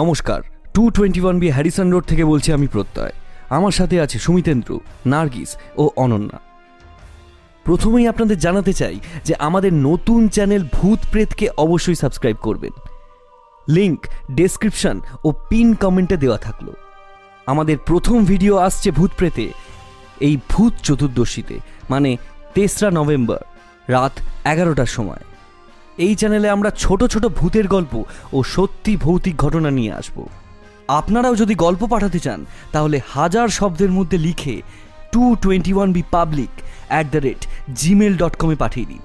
নমস্কার two twenty one B Harrison road থেকে বলছি আমি প্রত্যয়। আমার সাথে আছে সুমিতেন্দ্র নার্গিস ও অনন্যা। প্রথমেই আপনাদের জানাতে চাই যে আমাদের নতুন চ্যানেল ভূত প্রেতকে অবশ্যই সাবস্ক্রাইব করবেন। লিংক, ডেসক্রিপশন ও পিন কমেন্টে দেওয়া থাকল। আমাদের প্রথম ভিডিও আসছে ভূত প্রেতে, এই ভূত চতুর্দশীতে মানে তেসরা নভেম্বর, রাত এগারোটার সময়। এই চ্যানেলে আমরা ছোট ছোট ভূতের গল্প ও সত্যি ভৌতিক ঘটনা নিয়ে আসব। আপনারাও যদি গল্প পাঠাতে চান, তাহলে হাজার শব্দের মধ্যে লিখে two twenty one B public at the rate Gmail dot কমে পাঠিয়ে দিন।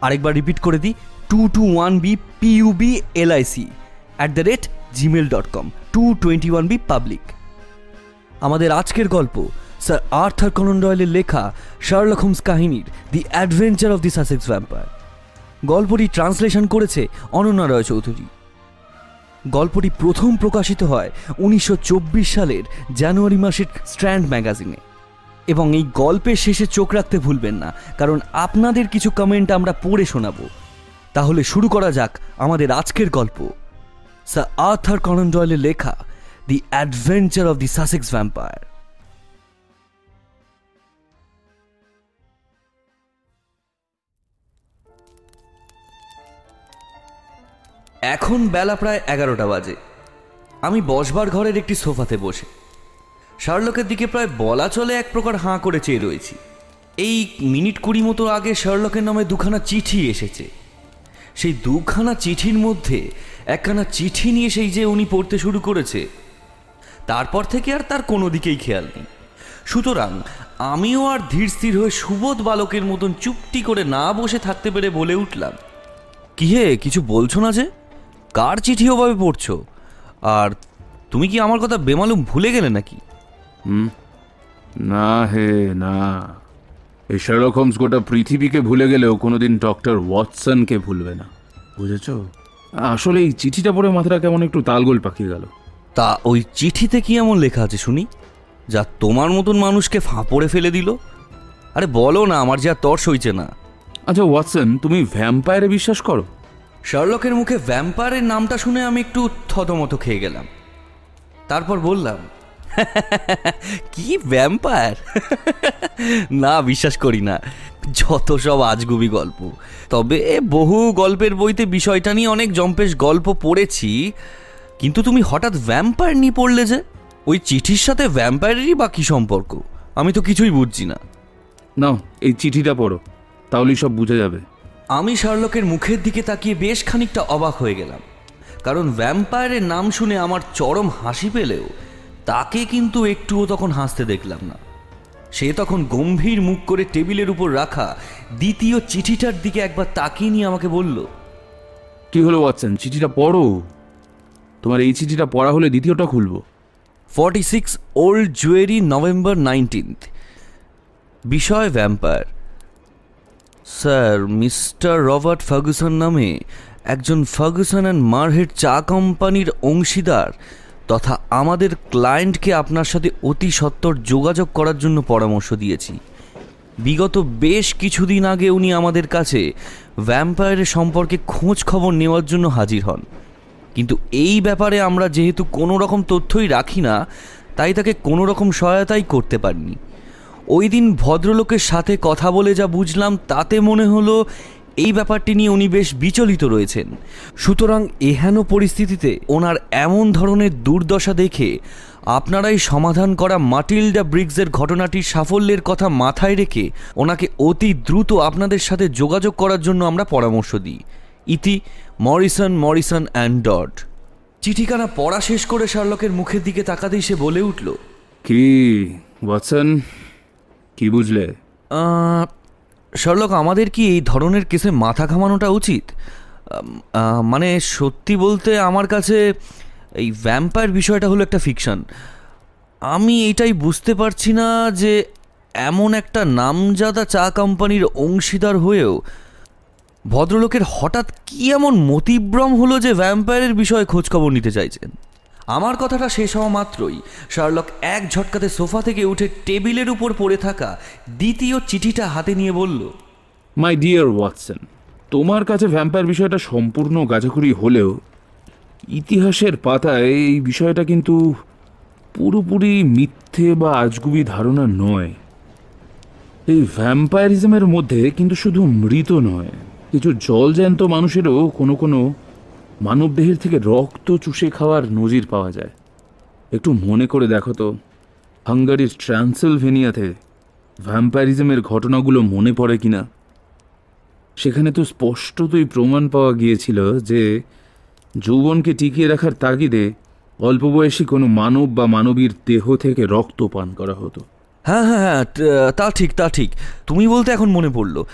আরেকবার রিপিট করে দিই, two two one B PUB LIC at the rate Gmail dot com, two twenty one B public. আমাদের আজকের গল্প স্যার আর্থার কনন ডয়েলের লেখা শার্লক হোমস কাহিনীর the adventure of the Sussex vampire. গল্পটি ট্রান্সলেশন করেছে অনন্যা রয় চৌধুরী। গল্পটি প্রথম প্রকাশিত হয় উনিশশো চব্বিশ সালের জানুয়ারি মাসের স্ট্র্যান্ড ম্যাগাজিনে। এবং এই গল্পের শেষে চোখ রাখতে ভুলবেন না, কারণ আপনাদের কিছু কমেন্ট আমরা পড়ে শোনাব। তাহলে শুরু করা যাক আমাদের আজকের গল্প। স্যার আর্থার কনন ডয়েলের লেখা, the adventure of the Sussex vampire এখন বেলা প্রায় এগারোটা বাজে। আমি বসবার ঘরের একটি সোফাতে বসে। শার্লকের দিকে প্রায় বলা চলে এক প্রকার হাঁ করে চেয়ে রয়েছি। এই মিনিট কুড়ি মতো আগে শার্লকের নামে দুখানা চিঠি এসেছে। সেই দুখানা চিঠির মধ্যে একখানা চিঠি নিয়ে সেই যে উনি পড়তে শুরু করেছে, তারপর থেকে আর তার কোনো দিকেই খেয়াল নেই। সুতরাং আমিও আর ধীর স্থির হয়ে সুবোধ বালকের মতন চুপটি করে না বসে থাকতে পেরে বলে উঠলাম, কি হে, কিছু বলছো না যে? কার চিঠি ওভাবে পড়ছো? আর তুমি কি আমার কথা বেমালুম ভুলে গেলে নাকি? না হে না। এই শার্লক হোমস গোটা পৃথিবীকে ভুলে গেলেও কোনোদিন ডক্টর ওয়াটসনকে ভুলবে না। বুঝেছ? আসলে এই চিঠিটা পড়ে মাথাটা কেমন একটু তালগোল পাকিয়ে গেল। তা ওই চিঠিতে কি এমন লেখা আছে শুনি? যা তোমার মতন মানুষকে ফাঁপড়ে ফেলে দিল? আরে বলো না আমার যে তর্স হইছে না। আচ্ছা ওয়াটসন তুমি ভ্যাম্পায়ারে বিশ্বাস করো? শার্লকের মুখে ভ্যাম্পায়ারের নামটা শুনে আমি একটু থতমত খেয়ে গেলাম। তারপর বললাম, কি ভ্যাম্পায়ার না, বিশ্বাস করি না। যত সব আজগুবি গল্প। তবে বহু গল্পের বইতে বিষয়টা নিয়ে অনেক জম্পেশ গল্প পড়েছি। কিন্তু তুমি হঠাৎ ভ্যাম্পায়ার নিয়ে পড়লে যে? ওই চিঠির সাথে ভ্যাম্পায়ারেরই বা সম্পর্ক? আমি তো কিছুই বুঝছি না। নাও, এই চিঠিটা পড়ো। তাহলেই সব বুঝে যাবে। আমি শার্লকের মুখের দিকে তাকিয়ে বেশ খানিকটা অবাক হয়ে গেলাম। কারণ ভ্যাম্পায়ারের নাম শুনে আমার চরম হাসি পেলেও তাকে কিন্তু একটুও তখন হাসতে দেখলাম না। সে তখন গম্ভীর মুখ করে টেবিলের উপর রাখা দ্বিতীয় চিঠিটার দিকে একবার তাকিয়ে নিয়ে আমাকে বলল কি হলো ওয়াটসন? চিঠিটা পড়ো। তোমার এই চিঠিটা পড়া হলে দ্বিতীয়টা খুলবো। Forty six Old Jewry November nineteenth বিষয় vampire sir mister Robert Ferguson নামে একজন ফার্গুসন অ্যান্ড মারহেড চা কোম্পানির অংশীদার তথা আমাদের ক্লায়েন্টকে আপনার সাথে অতি সত্বর যোগাযোগ করার জন্য পরামর্শ দিয়েছি। বিগত বেশ কিছুদিন আগে উনি আমাদের কাছে ভ্যাম্পায়ারের সম্পর্কে খোঁজ খবর নেওয়ার জন্য হাজির হন। কিন্তু এই ব্যাপারে আমরা যেহেতু কোনো রকম তথ্যই রাখি না, তাই তাকে কোনো রকম সহায়তাই করতে পারিনি। ওই দিন ভদ্রলোকের সাথে কথা বলে যা বুঝলাম, তাতে মনে হলো এই ব্যাপারটি নিয়ে উনি বেশ বিচলিত রয়েছেন। সুতরাং এহেন পরিস্থিতিতে ওনার এমন ধরনের দুর্দশা দেখে আপনারাই সমাধান করা মাটিল্ডা ব্রিগসের ঘটনাটির সাফল্যের কথা মাথায় রেখে ওনাকে অতি দ্রুত আপনাদের সাথে যোগাযোগ করার জন্য আমরা পরামর্শ দিই। ইতি মরিসন মরিসন অ্যান্ড ডট। চিঠিখানা পড়া শেষ করে শার্লকের মুখের দিকে তাকাতেই সে বলে উঠল, কি, ওয়াটসন? কি বুঝলে? শার্লক, আমাদের কি এই ধরনের কেসে মাথা ঘামানোটা উচিত? মানে সত্যি বলতে আমার কাছে এই ভ্যাম্পায়ার বিষয়টা হলো একটা ফিকশন আমি এটাই বুঝতে পারছি না যে এমন একটা নামজাদা চা কোম্পানির অংশীদার হয়েও ভদ্রলোকের হঠাৎ কি এমন মতিভ্রম হলো যে ভ্যাম্পায়ারের বিষয়ে খোঁজখবর নিতে চাইছেন? আমার কথাটা শেষ হওয়া মাত্রই। শার্লক এক ঝটকাতে সোফা থেকে উঠে টেবিলের উপর পড়ে থাকা দ্বিতীয় চিঠিটা হাতে নিয়ে বলল মাই ডিয়ার ওয়াটসন, তোমার কাছে ভ্যাম্পায়ার বিষয়টা সম্পূর্ণ গাজাখুরি হলেও ইতিহাসের পাতায় এই বিষয়টা কিন্তু পুরোপুরি মিথ্যে বা আজগুবি ধারণা নয়। এই ভ্যাম্পায়ারিজমের মধ্যে কিন্তু শুধু মৃত নয়, কিছু জলজ্যান্ত মানুষেরও কোনো কোনো মানবদেহের থেকে রক্ত চুষে খাওয়ার নজির পাওয়া যায়। একটু মনে করে দেখো তো, হাঙ্গারির ট্রান্সেলভেনিয়াতে ভ্যাম্পায়ারিজমের ঘটনাগুলো মনে পড়ে কিনা? সেখানে তো স্পষ্টতই প্রমাণ পাওয়া গিয়েছিল যে যৌবনকে টিকিয়ে রাখার তাগিদে অল্প বয়সী কোনো মানব বা মানবীর দেহ থেকে রক্ত পান করা হতো। হ্যাঁ হ্যাঁ হ্যাঁ তা ঠিক তা ঠিক। তুমি বলতে এখন মনে পড়ল।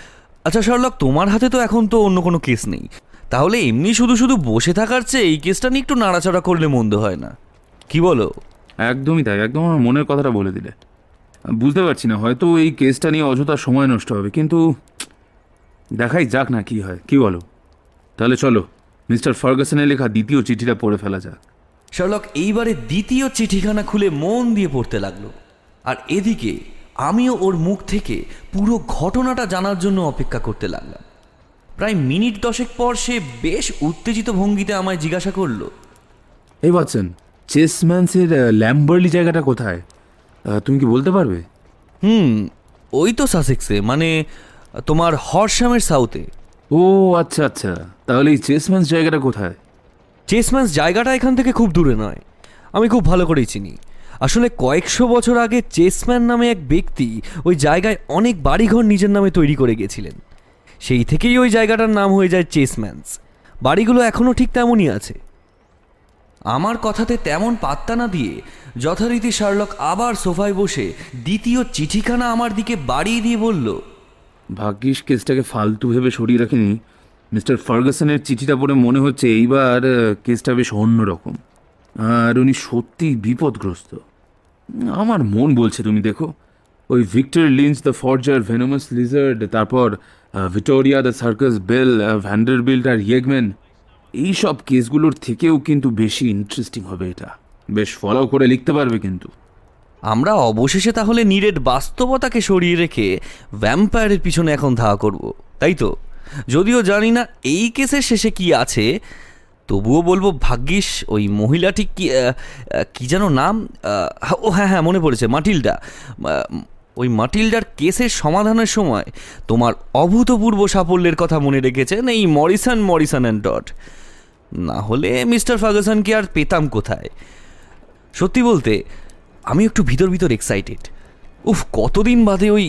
আচ্ছা শার্লক, তোমার হাতে তো এখন তো অন্য কোনো কেস নেই। তাহলে এমনি শুধু শুধু বসে থাকার চেয়ে এই কেসটা নিয়ে একটু নাড়াচাড়া করলে মন্দ হয় না। কি বলো? একদমই তাই একদম আমার মনের কথাটা বলে দিলে। বুঝতে পারছি না হয়তো এই কেসটা নিয়ে অযথা সময় নষ্ট হবে কিন্তু দেখাই যাক না কি হয় কি বলো? তাহলে চলো মিস্টার ফার্গাসনের লেখা দ্বিতীয় চিঠিটা পড়ে ফেলা যাক। শার্লক এইবারে দ্বিতীয় চিঠিখানা খুলে মন দিয়ে পড়তে লাগল। আর এদিকে আমিও ওর মুখ থেকে পুরো ঘটনাটা জানার জন্য অপেক্ষা করতে লাগলাম। প্রায় মিনিট দশেক পর সে বেশ উত্তেজিত ভঙ্গিতে আমায় জিজ্ঞাসা করল। এই বাচ্চন চেসম্যান্সের ল্যাম্বার্লি জায়গাটা কোথায়? তুমি কি বলতে পারবে? হুম ওই তো সাসেক্সে মানে তোমার হরসামের সাউথে। ও আচ্ছা আচ্ছা তাহলে এই চেসম্যান্স জায়গাটা কোথায়? চেসম্যান্স জায়গাটা এখান থেকে খুব দূরে নয় আমি খুব ভালো করেই চিনি। আসলে কয়েকশো বছর আগে চেসম্যান নামে এক ব্যক্তি ওই জায়গায় অনেক বাড়িঘর নিজের নামে তৈরি করে গেছিলেন। সেই থেকেই ওই জায়গাটার নাম হয়ে যায় চেসম্যানস। বাড়িগুলো এখনও ঠিক তেমনই আছে। আমার কথাতে তেমন পাত্তা না দিয়ে যথারীতি শার্লক আবার সোফায় বসে দ্বিতীয় চিঠিখানা আমার দিকে বাড়িয়ে দিয়ে বলল, ভাগ্যিস কেসটাকে ফালতু ভেবে সরিয়ে রাখিনি। মিস্টার ফার্গাসনের চিঠিটা পড়ে মনে হচ্ছে এইবার কেসটা বেশ অন্যরকম আর উনি সত্যি বিপদগ্রস্ত। আমার মন বলছে, তুমি দেখো। ওই Victor Lynch the forger, venomous lizard, তারপর Vittoria the circus belle Vanderbilt আর ইয়েগম্যান এই সব কেসগুলোর থেকেও কিন্তু বেশি ইন্টারেস্টিং হবে এটা। বেশ ফলো করে লিখতে পারবে কিন্তু। আমরা অবশেষে তাহলে নিরেট বাস্তবতাকে সরিয়ে রেখে ভ্যাম্পায়ারের পিছনে এখন ধাওয়া করব, তাই তো? যদিও জানি না এই কেসের শেষে কি আছে, তবুও বলব ভাগ্যিস ওই মহিলাটি কি কি যেন নাম ও হ্যাঁ হ্যাঁ মনে পড়েছে, মাটিল্ডা ওই মাটিল্ডার কেসের সমাধানের সময় তোমার অভূতপূর্ব সাফল্যের কথা মনে রেখেছেন এই মরিসন মরিসন অ্যান্ড ডট না হলে মিস্টার ফার্গাসনকে আর পেতাম কোথায়? সত্যি বলতে, আমি একটু ভিতর ভিতর এক্সাইটেড উফ, কতদিন বাদে ওই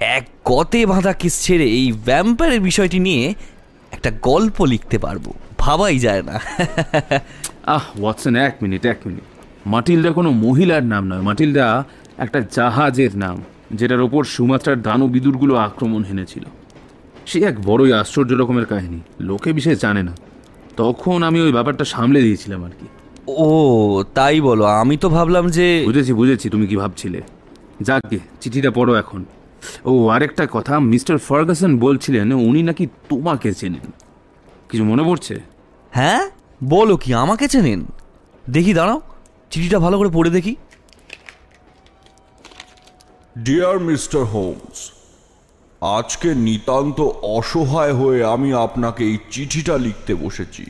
এক গতে বাঁধা কিস ছেড়ে এই ভ্যাম্পায়ারের বিষয়টি নিয়ে একটা গল্প লিখতে পারব। ভাবাই যায় না। আহ, ওয়াটসন, এক মিনিট এক মিনিট। মাটিল্ডা কোনো মহিলার নাম নয়। মাটিল্ডা একটা জাহাজের নাম। যেটার ওপর সুমাত্রার দানু বিদুরগুলো আক্রমণ হেনেছিল। সে এক বড়ই আশ্চর্য রকমের কাহিনী। লোকে বিশেষ জানে না। তখন আমি ওই ব্যাপারটা সামলে দিয়েছিলাম আর কি। ও তাই বলো। আমি তো ভাবলাম যে বুঝেছি বুঝেছি। তুমি কি ভাবছিলে? যাকে চিঠিটা পড়ো এখন। ও আরেকটা কথা। মিস্টার ফার্গাসন বলছিলেন উনি নাকি তোমাকে চেনেন। কিছু মনে পড়ছে? হ্যাঁ? বলো কি আমাকে চেনেন? দেখি দাঁড়াও। চিঠিটা ভালো করে পড়ে দেখি। ডিয়ার মিস্টার হোমস আজকে নিতান্ত অসহায় হয়ে আমি আপনাকে এই চিঠিটা লিখতে বসেছি।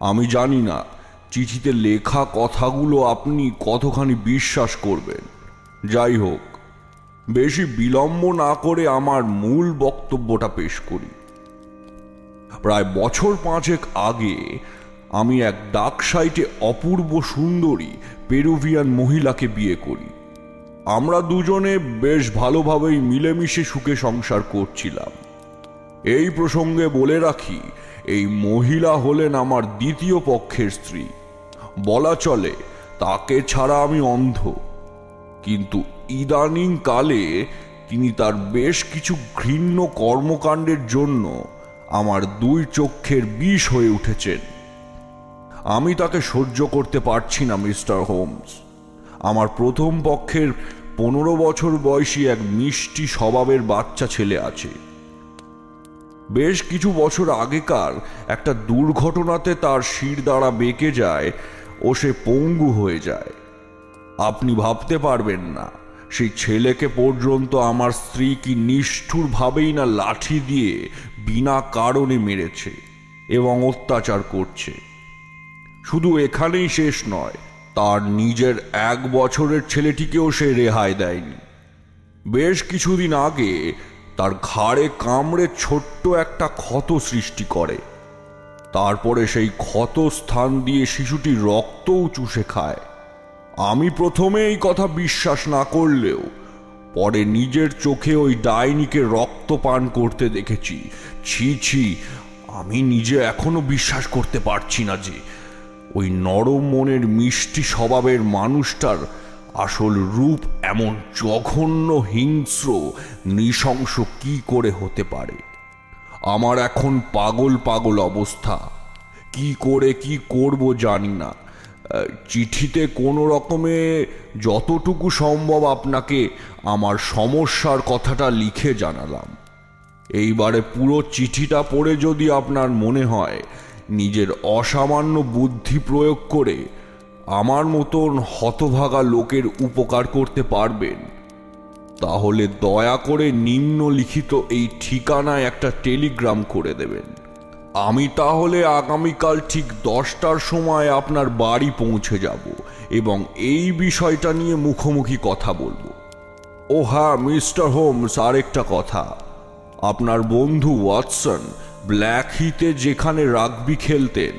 আমি জানি না চিঠিতে লেখা কথাগুলো আপনি কতখানি বিশ্বাস করবেন। যাই হোক, বেশি বিলম্ব না করে আমার মূল বক্তব্যটা পেশ করি। প্রায় বছর পাঁচেক আগে আমি এক ডাক সাইটে অপূর্ব সুন্দরী পেরুভিয়ান মহিলাকে বিয়ে করি। আমরা দুজনে বেশ ভালোভাবেই মিলেমিশে সুখে সংসার করছিলাম। এই প্রসঙ্গে বলে রাখি, এই মহিলা হলেন আমার দ্বিতীয় পক্ষের স্ত্রী। বলা চলে, তাকে ছাড়া আমি অন্ধ। কিন্তু ইদানিং কালে তিনি তার বেশ কিছু ঘৃণ্য কর্মকাণ্ডের জন্য আমার দুই চক্ষের বিষ হয়ে উঠেছেন। আমি তাকে সহ্য করতে পারছি না, মিস্টার হোমস। আমার প্রথম পক্ষের পনেরো বছর বয়সী এক মিষ্টি স্বভাবের বাচ্চা ছেলে আছে। বেশ কিছু বছর আগেকার একটা দুর্ঘটনাতে তার শির দ্বারা বেঁকে যায় ও সে পঙ্গু হয়ে যায়। আপনি ভাবতে পারবেন না, সেই ছেলেকে পর্যন্ত আমার স্ত্রী কি নিষ্ঠুরভাবেই না লাঠি দিয়ে বিনা কারণে মেরেছে এবং অত্যাচার করছে। শুধু এখানেই শেষ নয় তার নিজের এক বছরের ছেলেটিকেও সে রেহাই দেয়নি। বেশ কিছুদিন আগে তার ঘাড়ে কামড়ে ছোট্ট একটা ক্ষত সৃষ্টি করে। তারপরে সেই ক্ষত স্থান দিয়ে শিশুটি রক্তও চুষে খায়। আমি প্রথমে এই কথা বিশ্বাস না করলেও পরে নিজের চোখে ওই ডাইনিকে রক্ত পান করতে দেখেছি। ছি ছি, আমি নিজে এখনও বিশ্বাস করতে পারছি না যে ওই নরম মনের মিষ্টি স্বভাবের মানুষটার আসল রূপ এমন জঘন্য হিংস্র, নৃশংস কি করে হতে পারে? আমার এখন পাগল পাগল অবস্থা। কি করে কি করব জানি না। চিঠিতে কোনো রকমে যতটুকু সম্ভব আপনাকে আমার সমস্যার কথাটা লিখে জানালাম। এইবারে পুরো চিঠিটা পড়ে যদি আপনার মনে হয় নিজের অসামান্য বুদ্ধি প্রয়োগ করে আমার মতন হতভাগা লোকের উপকার করতে পারবেন। তাহলে দয়া করে নিম্নলিখিত এই ঠিকানায় একটা টেলিগ্রাম করে দেবেন। আমি তাহলে আগামীকাল ঠিক দশটার সময় আপনার বাড়ি পৌঁছে যাব এবং এই বিষয়টা নিয়ে মুখোমুখি কথা বলব। ও হ্যাঁ মিস্টার হোমস, আরেকটা কথা। আপনার বন্ধু ওয়াটসন ব্ল্যাক হিতে যেখানে রাগবি খেলতেন,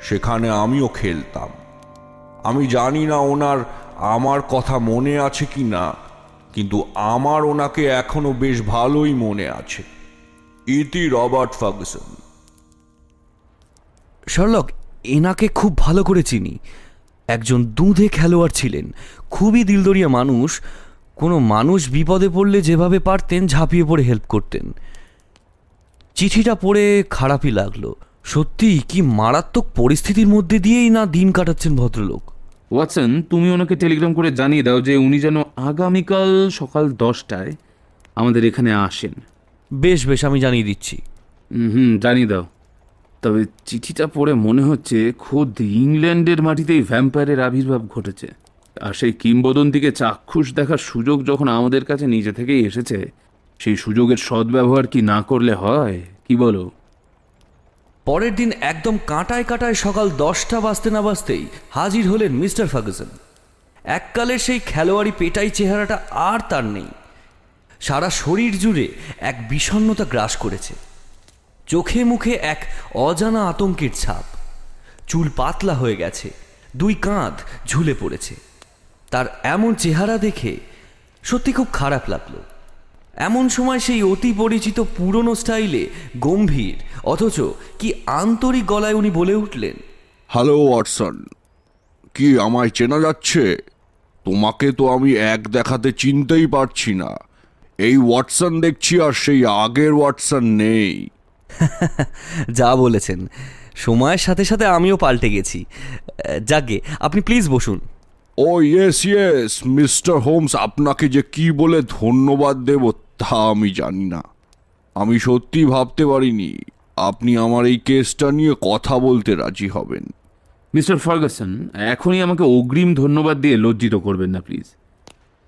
সেখানে আমিও খেলতাম। আমি জানি না ওনার আমার কথা মনে আছে কি না, কিন্তু আমার ওনাকে এখনও বেশ ভালোই মনে আছে। ইতি রবার্ট ফার্গুসন শার্লক, এনাকে খুব ভালো করে চিনি। একজন দুধে খেলোয়াড় ছিলেন, খুবই দিলদরিয়া মানুষ। কোনো মানুষ বিপদে পড়লে যেভাবে পারতেন, ঝাঁপিয়ে পড়ে হেল্প করতেন। চিঠিটা পড়ে খারাপই লাগল। সত্যি কি মারাত্মক পরিস্থিতির মধ্যে দিয়েই না দিন কাটাচ্ছেন ভদ্রলোক? ওয়াটসন তুমি ওনাকে টেলিগ্রাম করে জানিয়ে দাও যে উনি যেন আগামীকাল সকাল দশটায় আমাদের এখানে আসেন। বেশ বেশ আমি জানিয়ে দিচ্ছি। হুম, হুম জানিয়ে দাও। তবে চিঠিটা পড়ে মনে হচ্ছে খোদ ইংল্যান্ডের মাটিতেই ভ্যাম্পায়ারের আবির্ভাব ঘটেছে। আর সেই কিংবদন্তিকে চাক্ষুষ দেখার সুযোগ যখন আমাদের কাছে নিজে থেকেই এসেছে সেই সুযোগের সদ্ব্যবহার কি না করলে হয়? কি বলো? পরের দিন একদম কাঁটায় কাঁটায় সকাল দশটা বাজতে না বাজতেই হাজির হলেন মিস্টার ফার্গুসন এককালের সেই খেলোয়াড়ি পেটাই চেহারাটা আর তার নেই। সারা শরীর জুড়ে এক বিষণ্ণতা গ্রাস করেছে। চোখে মুখে এক অজানা আতঙ্কের ছাপ। চুল পাতলা হয়ে গেছে, দুই কাঁধ ঝুলে পড়েছে। তার এমন চেহারা দেখে সত্যি খুব খারাপ লাগল। এমন সময় সেই অতি পরিচিত পুরনো স্টাইলে গম্ভীর অথচ কি আন্তরিক গলায় উনি বলে উঠলেন হ্যালো ওয়াটসন কি আমায় চেনা যাচ্ছে? তোমাকে তো আমি এক দেখাতে চিনতেই পারছি না। এই ওয়াটসন দেখছি আর সেই আগের ওয়াটসন নেই। যা বলেছেন। সময়ের সাথে সাথে আমিও পাল্টে গেছি। যাকে আপনি প্লিজ বসুন। ও ইয়েস ইয়েস মিস্টার হোমস আপনাকে যে কি বলে ধন্যবাদ দেব তা আমি জানি না। আমি সত্যি ভাবতে পারিনি আপনি আমার এই কেসটা নিয়ে কথা বলতে রাজি হবেন। মিস্টার ফার্গাসন এখনই আমাকে অগ্রিম ধন্যবাদ দিয়ে লজ্জিত করবেন না প্লিজ।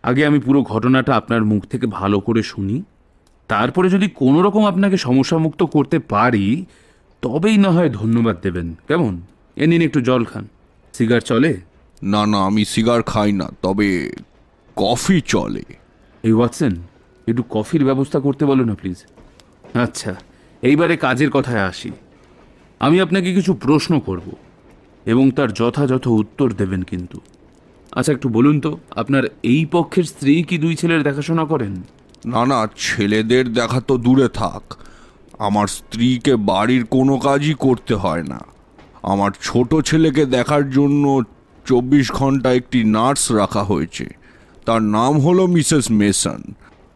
আগে আমি পুরো ঘটনাটা আপনার মুখ থেকে ভালো করে শুনি। তারপরে যদি কোনো রকম আপনাকে সমস্যামুক্ত করতে পারি তবেই না হয় ধন্যবাদ দেবেন। কেমন? এ নিন একটু জল খান। সিগার চলে? না না আমি সিগার খাই না তবে কফি চলে। এই ওয়াটসন একটু কফির ব্যবস্থা করতে বলো না প্লিজ আচ্ছা এইবারে কাজের কথায় আসি। আমি আপনাকে কিছু প্রশ্ন করব, এবং তার যথাযথ উত্তর দেবেন কিন্তু। আচ্ছা একটু বলুন তো, আপনার এই পক্ষের স্ত্রী কি দুই ছেলের দেখাশোনা করেন? না না, ছেলেদের দেখা তো দূরে থাক। আমার স্ত্রীকে বাড়ির কোনো কাজই করতে হয় না। আমার ছোট ছেলেকে দেখার জন্য চব্বিশ ঘণ্টা একটি নার্স রাখা হয়েছে। তার নাম হলো মিসেস মেসন।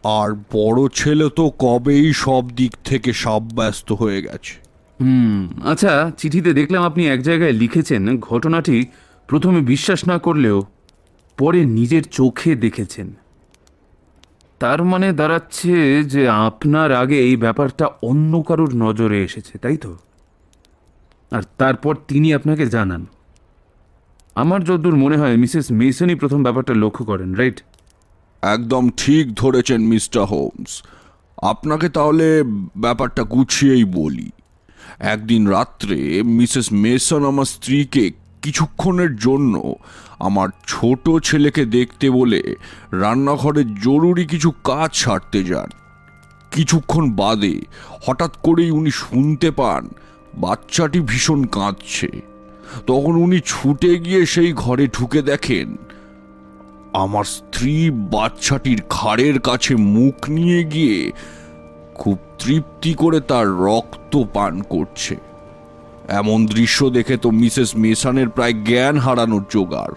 আর বড় ছেলে তো কবেই সব দিক থেকে সাব্যস্ত হয়ে গেছে। হুম আচ্ছা চিঠিতে দেখলাম আপনি এক জায়গায় লিখেছেন, ঘটনাটি প্রথমে বিশ্বাস না করলেও পরে নিজের চোখে দেখেছেন। তার মানে দাঁড়াচ্ছে যে আপনার আগে এই ব্যাপারটা অন্য কারোর নজরে এসেছে, তাই তো? আর তারপর তিনি আপনাকে জানান। আমার যতদূর মনে হয়, মিসেস মেসনই প্রথম ব্যাপারটা লক্ষ্য করেন, রাইট? একদম ঠিক ধরেছেন মিস্টার হোমস। আপনাকে তাহলে ব্যাপারটা গুছিয়েই বলি। একদিন রাত্রে মিসেস মেসন আমার স্ত্রীকে কিছুক্ষণের জন্য আমার ছোট ছেলেকে দেখতে বলে রান্নাঘরে জরুরি কিছু কাজ সারতে যান। কিছুক্ষণ বাদে হঠাৎ করেই উনি শুনতে পান, বাচ্চাটি ভীষণ কাঁদছে। তখন উনি ছুটে গিয়ে সেই ঘরে ঢুকে দেখেন আমার স্ত্রী বাচ্চাটির খাড়ের কাছে মুখ নিয়ে গিয়ে খুব তৃপ্তি করে তার রক্ত পান করছে। এমন দৃশ্য দেখে তো মিসেস মেসানের প্রায় জ্ঞান হারানোর জোগাড়।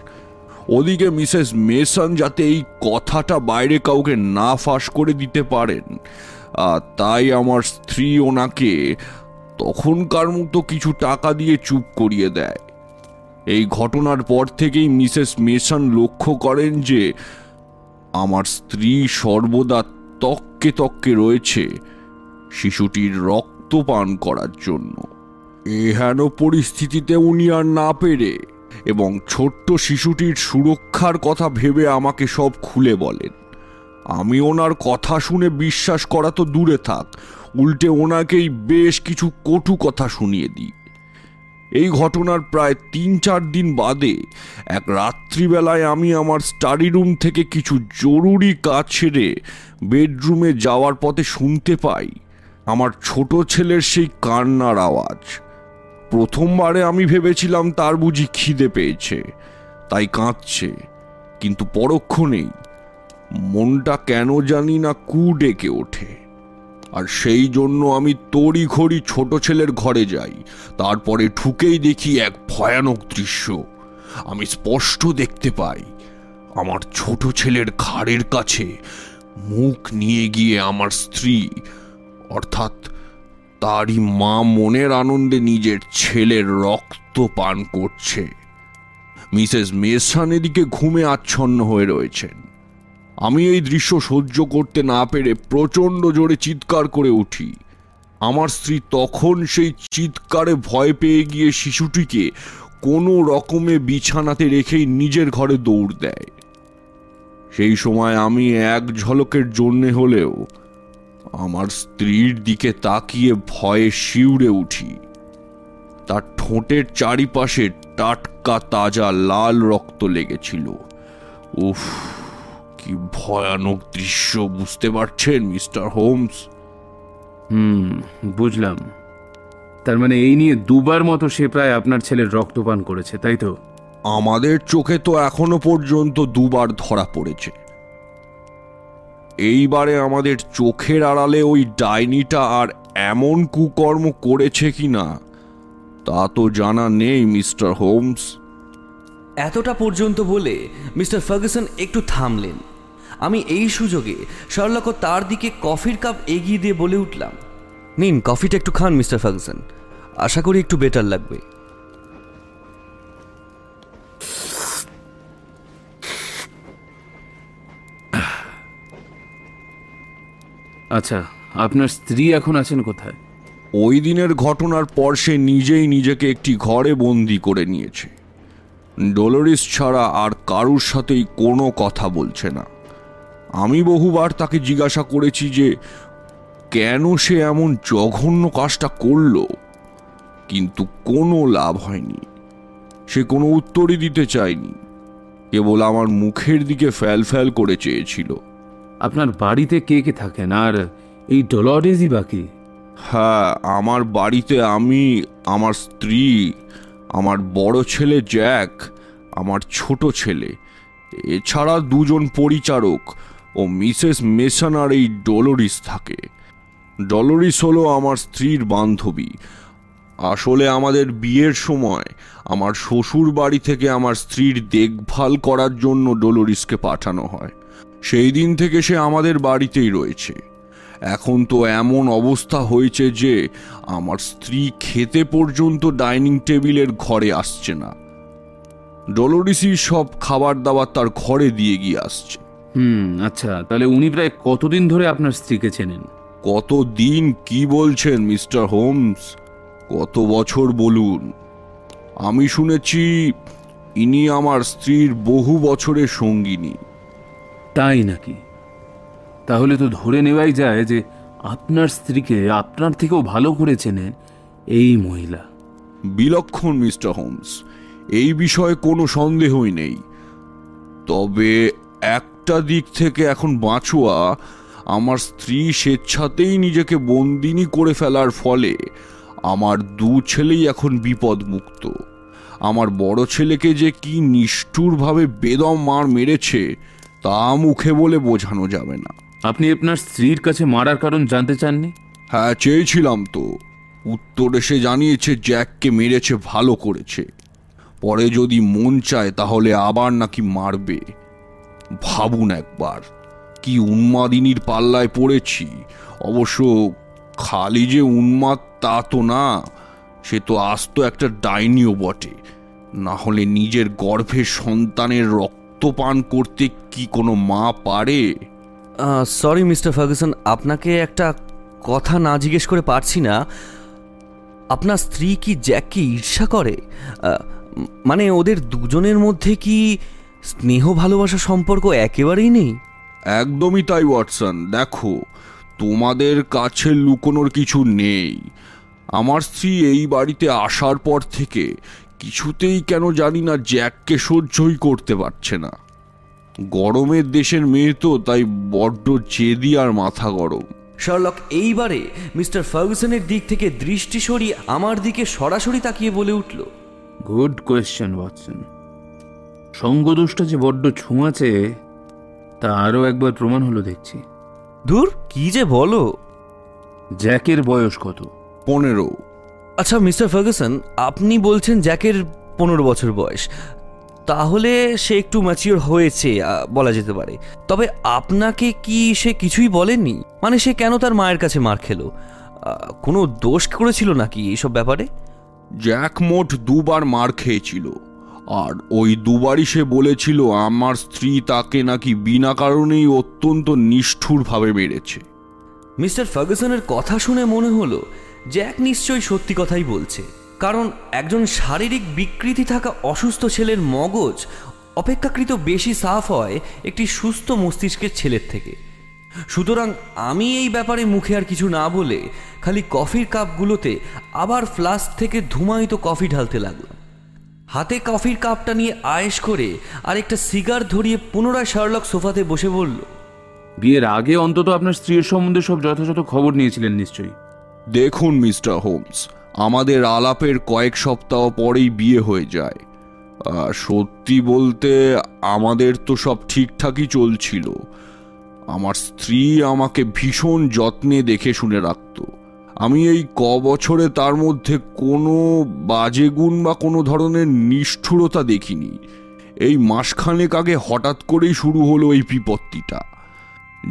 ওদিকে মিসেস মেসান যাতে এই কথাটা বাইরে কাউকে না ফাঁস করে দিতে পারেন তাই আমার স্ত্রী ওনাকে তখনকার মতো কিছু টাকা দিয়ে চুপ করিয়ে দেয়। এই ঘটনার পর থেকেই মিসেস মেসান লক্ষ্য করেন যে আমার স্ত্রী সর্বদা তককে তককে রয়েছে শিশুটির রক্ত পান করার জন্য। এহেন পরিস্থিতিতে উনি আর না পেরে এবং ছোট্ট শিশুটির সুরক্ষার কথা ভেবে আমাকে সব খুলে বলেন। আমি ওনার কথা শুনে বিশ্বাস করা তো দূরে থাক, উল্টে ওনাকেই বেশ কিছু কটু কথা শুনিয়ে দিই। এই ঘটনার প্রায় তিন চার দিন বাদে এক রাত্রিবেলায় আমি আমার স্টাডি রুম থেকে কিছু জরুরি কাজ ছেড়ে বেডরুমে যাওয়ার পথে শুনতে পাই আমার ছোট ছেলের সেই কান্নার আওয়াজ। প্রথমবারে আমি ভেবেছিলাম তার বুঝি খিদে পেয়েছে, তাই কাঁদছে, কিন্তু পরক্ষণেই মনটা কেন জানি না কু ডেকে ওঠে। আর সেই জন্য আমি তড়ি ঘড়ি ছোট ছেলের ঘরে যাই। তারপরে ঠুকেই দেখি এক ভয়ানক দৃশ্য। আমি স্পষ্ট দেখতে পাই, আমার ছোট ছেলের ঘাড়ের কাছে মুখ নিয়ে গিয়ে আমার স্ত্রী, অর্থাৎ তারই মা মনের আনন্দে নিজের ছেলের রক্ত পান করছে। মিসেস মেসান এদিকে ঘুমে আচ্ছন্ন হয়ে রয়েছেন। আমি এই দৃশ্য সহ্য করতে না পেরে প্রচণ্ড জোরে চিৎকার করে উঠি। আমার স্ত্রী তখন সেই চিৎকারে ভয় পেয়ে গিয়ে শিশুটিকে কোনো রকমে বিছানাতে রেখেই নিজের ঘরে দৌড় দেয়। সেই সময় আমি এক ঝলকের জন্যে হলেও আমার স্ত্রীর দিকে তাকিয়ে ভয়ে শিউরে উঠি। তার ঠোঁটের চারিপাশে টাটকা তাজা লাল রক্ত লেগেছিল। উফ! কি ভয়ানক দৃশ্য বুঝতে পারছেন মিস্টার হোমস? হুম বুঝলাম। তার মানে এই নিয়ে দুবার মতো সে প্রায় আপনার ছেলের রক্তপান করেছে তাই তো? আমাদের চোখে তো এখনও পর্যন্ত দুবার ধরা পড়েছে। এইবারে আমাদের চোখের আড়ালে ওই ডাইনিটা আর এমন কুকর্ম করেছে কিনা তা তো জানা নেই মিস্টার হোমস। এতটা পর্যন্ত বলে মিস্টার ফার্গুসন একটু থামলেন। আমি এই সুযোগে শার্লক তার দিকে কফির কাপ এগিয়ে দিয়ে বলে উঠলাম নিন কফিটা একটু খান মিস্টার ফার্গুসন আশা করি একটু বেটার লাগবে। আচ্ছা আপনার স্ত্রী এখন আছেন কোথায়? ওই দিনের ঘটনার পর সে নিজেই নিজেকে একটি ঘরে বন্দি করে নিয়েছে। ডলোরিস ছাড়া আর কারুর সাথেই কোনো কথা বলছে না। আমি বহুবার তাকে জিজ্ঞাসা করেছি যে কেন সে এমন জঘন্য কাজটা করল? কিন্তু কোনো লাভ হয়নি। সে কোনো উত্তরই দিতে চায়নি। কেবল আমার মুখের দিকে ফ্যাল ফ্যাল করে চেয়েছিল। আপনার বাড়িতে কে কে থাকেন? আর এই ডলরেজই বাকি হ্যাঁ আমার বাড়িতে আমি আমার স্ত্রী আমার বড় ছেলে জ্যাক আমার ছোট ছেলে এছাড়া দুজন পরিচারক ও মিসেস মেসান আর এই ডলোরিস থাকে। ডলোরিস হলো আমার স্ত্রীর বান্ধবী। আসলে আমাদের বিয়ের সময় আমার শ্বশুর বাড়ি থেকে আমার স্ত্রীর দেখভাল করার জন্য ডলোরিসকে পাঠানো হয়। সেই দিন থেকে সে আমাদের বাড়িতেই রয়েছে। এখন তো এমন অবস্থা হয়েছে যে আমার স্ত্রী খেতে পর্যন্ত ডাইনিং টেবিলের ঘরে আসছে না। ডলোরিসই সব খাবার দাবার তার ঘরে দিয়ে গিয়ে আসছে। হুম আচ্ছা তাহলে উনি প্রায় কতদিন ধরে আপনার স্ত্রীকে চেনেন? কত দিন কি বলছেন মিস্টার হোমস? কত বছর বলুন। আমি শুনেছি ইনি আমার স্ত্রীর বহু বছরের সঙ্গিনী। তাই নাকি? তাহলে তো ধরে নেওয়াই যায় যে আপনার স্ত্রীকে আপনার থেকেও ভালো করে চেনেন এই মহিলা। বিলক্ষণ মিস্টার হোমস এই বিষয়ে কোনো সন্দেহই নেই। তবে একটা দিক থেকে এখন বাঁচুয়া আমার স্ত্রী স্বেচ্ছাতেই নিজেকে বন্দিনী করে ফেলার ফলে আমার দু ছেলেই এখন বিপদমুক্ত। আমার বড় ছেলেকে যে কি নিষ্ঠুরভাবে বেদম মার মেরেছে তা মুখে বলে বোঝানো যাবে না। আপনি আপনার স্ত্রীর কাছে মারার কারণ জানতে চাননি? হ্যাঁ চেয়েছিলাম তো। উত্তর এসে জানিয়েছে জ্যাককে মেরেছে ভালো করেছে। পরে যদি মন চায় তাহলে আবার নাকি মারবে। ভাবুন একবার, কি উন্মাদিনীর পাল্লায় পড়েছি। অবশ্য খালি যে উন্মাদ তা তো না, সে তো আস্ত একটা ডাইনিও বটে। না হলে নিজের গর্ভে সন্তানের রক্ত পান করতে কি কোনো মা পারে? সরি মিস্টার ফার্গুসন, আপনাকে একটা কথা না জিজ্ঞেস করে পারছি না। আপনার স্ত্রী কি জ্যাককে ঈর্ষা করে? মানে ওদের দুজনের মধ্যে কি স্নেহ ভালোবাসা সম্পর্ক একেবারেই নেই। একদমই তাই ওয়াটসন। দেখো তোমাদের কাছে লুকোনোর কিছু নেই। আমার স্ত্রী এই বাড়িতে আসার পর থেকে কিছুতেই কেন জানি না জ্যাককে সহ্যই করতে পারছে না। গরমের দেশের মেয়ে তো তাই বড্ড জেদি আর মাথা গরম। শার্লক এইবারে মিস্টার ফার্গুসনের দিক থেকে দৃষ্টি সরিয়ে আমার দিকে সরাসরি তাকিয়ে বলে উঠল। Good question Watson. সঙ্গদোষটা যে বড্ড ছুঁয়াছে তা আরও একবার প্রমাণ হলো দেখছি। ধুর কি যে বলো। জ্যাকের বয়স কত? পনেরো। আচ্ছা মিস্টার ফার্গুসন আপনি বলছেন জ্যাকের পনেরো বছর বয়স। তাহলে সে একটু ম্যাচিওর হয়েছে বলা যেতে পারে। তবে আপনাকে কি সে কিছুই বলেনি? মানে সে কেন তার মায়ের কাছে মার খেলো? কোনো দোষ করেছিল নাকি এইসব ব্যাপারে? জ্যাক মোট দুবার মার খেয়েছিল। আর ওই দুবারই সে বলেছিল, আমার স্ত্রী তাকে নাকি বিনা কারণেই অত্যন্ত নিষ্ঠুরভাবে মেরেছে। মিস্টার ফার্গুসনের কথা শুনে মনে হলো জ্যাক নিশ্চয়ই সত্যি কথাই বলছে। কারণ একজন শারীরিক বিকৃতি থাকা অসুস্থ ছেলের মগজ অপেক্ষাকৃত বেশি সাফ হয় একটি সুস্থ মস্তিষ্কের ছেলের থেকে। সুতরাং আমি এই ব্যাপারে মুখে আর কিছু না বলে খালি কফির কাপগুলোতে আবার ফ্লাস্ক থেকে ধুমায়িত কফি ঢালতে লাগলাম। হাতে কফির কাপটা নিয়ে আয়েশ করে আর একটা সিগার ধরিয়ে পুনরায় শার্লক সোফাতে বসে বলল বিয়ের আগে অন্তত আপনার স্ত্রীর সম্বন্ধে সব যথাযথ খবর নিয়েছিলেন নিশ্চয়ই। দেখুন মিস্টার হোমস আমাদের আলাপের কয়েক সপ্তাহ পরেই বিয়ে হয়ে যায়। আহ, সত্যি বলতে আমাদের তো সব ঠিকঠাকই চলছিল। আমার স্ত্রী আমাকে ভীষণ যত্নে দেখে শুনে রাখত। আমি এই ক বছরে তার মধ্যে কোনো বাজে গুণ বা কোনো ধরনের নিষ্ঠুরতা দেখিনি। এই মাসখানেক আগে হঠাৎ করেই শুরু হলো এই বিপত্তিটা।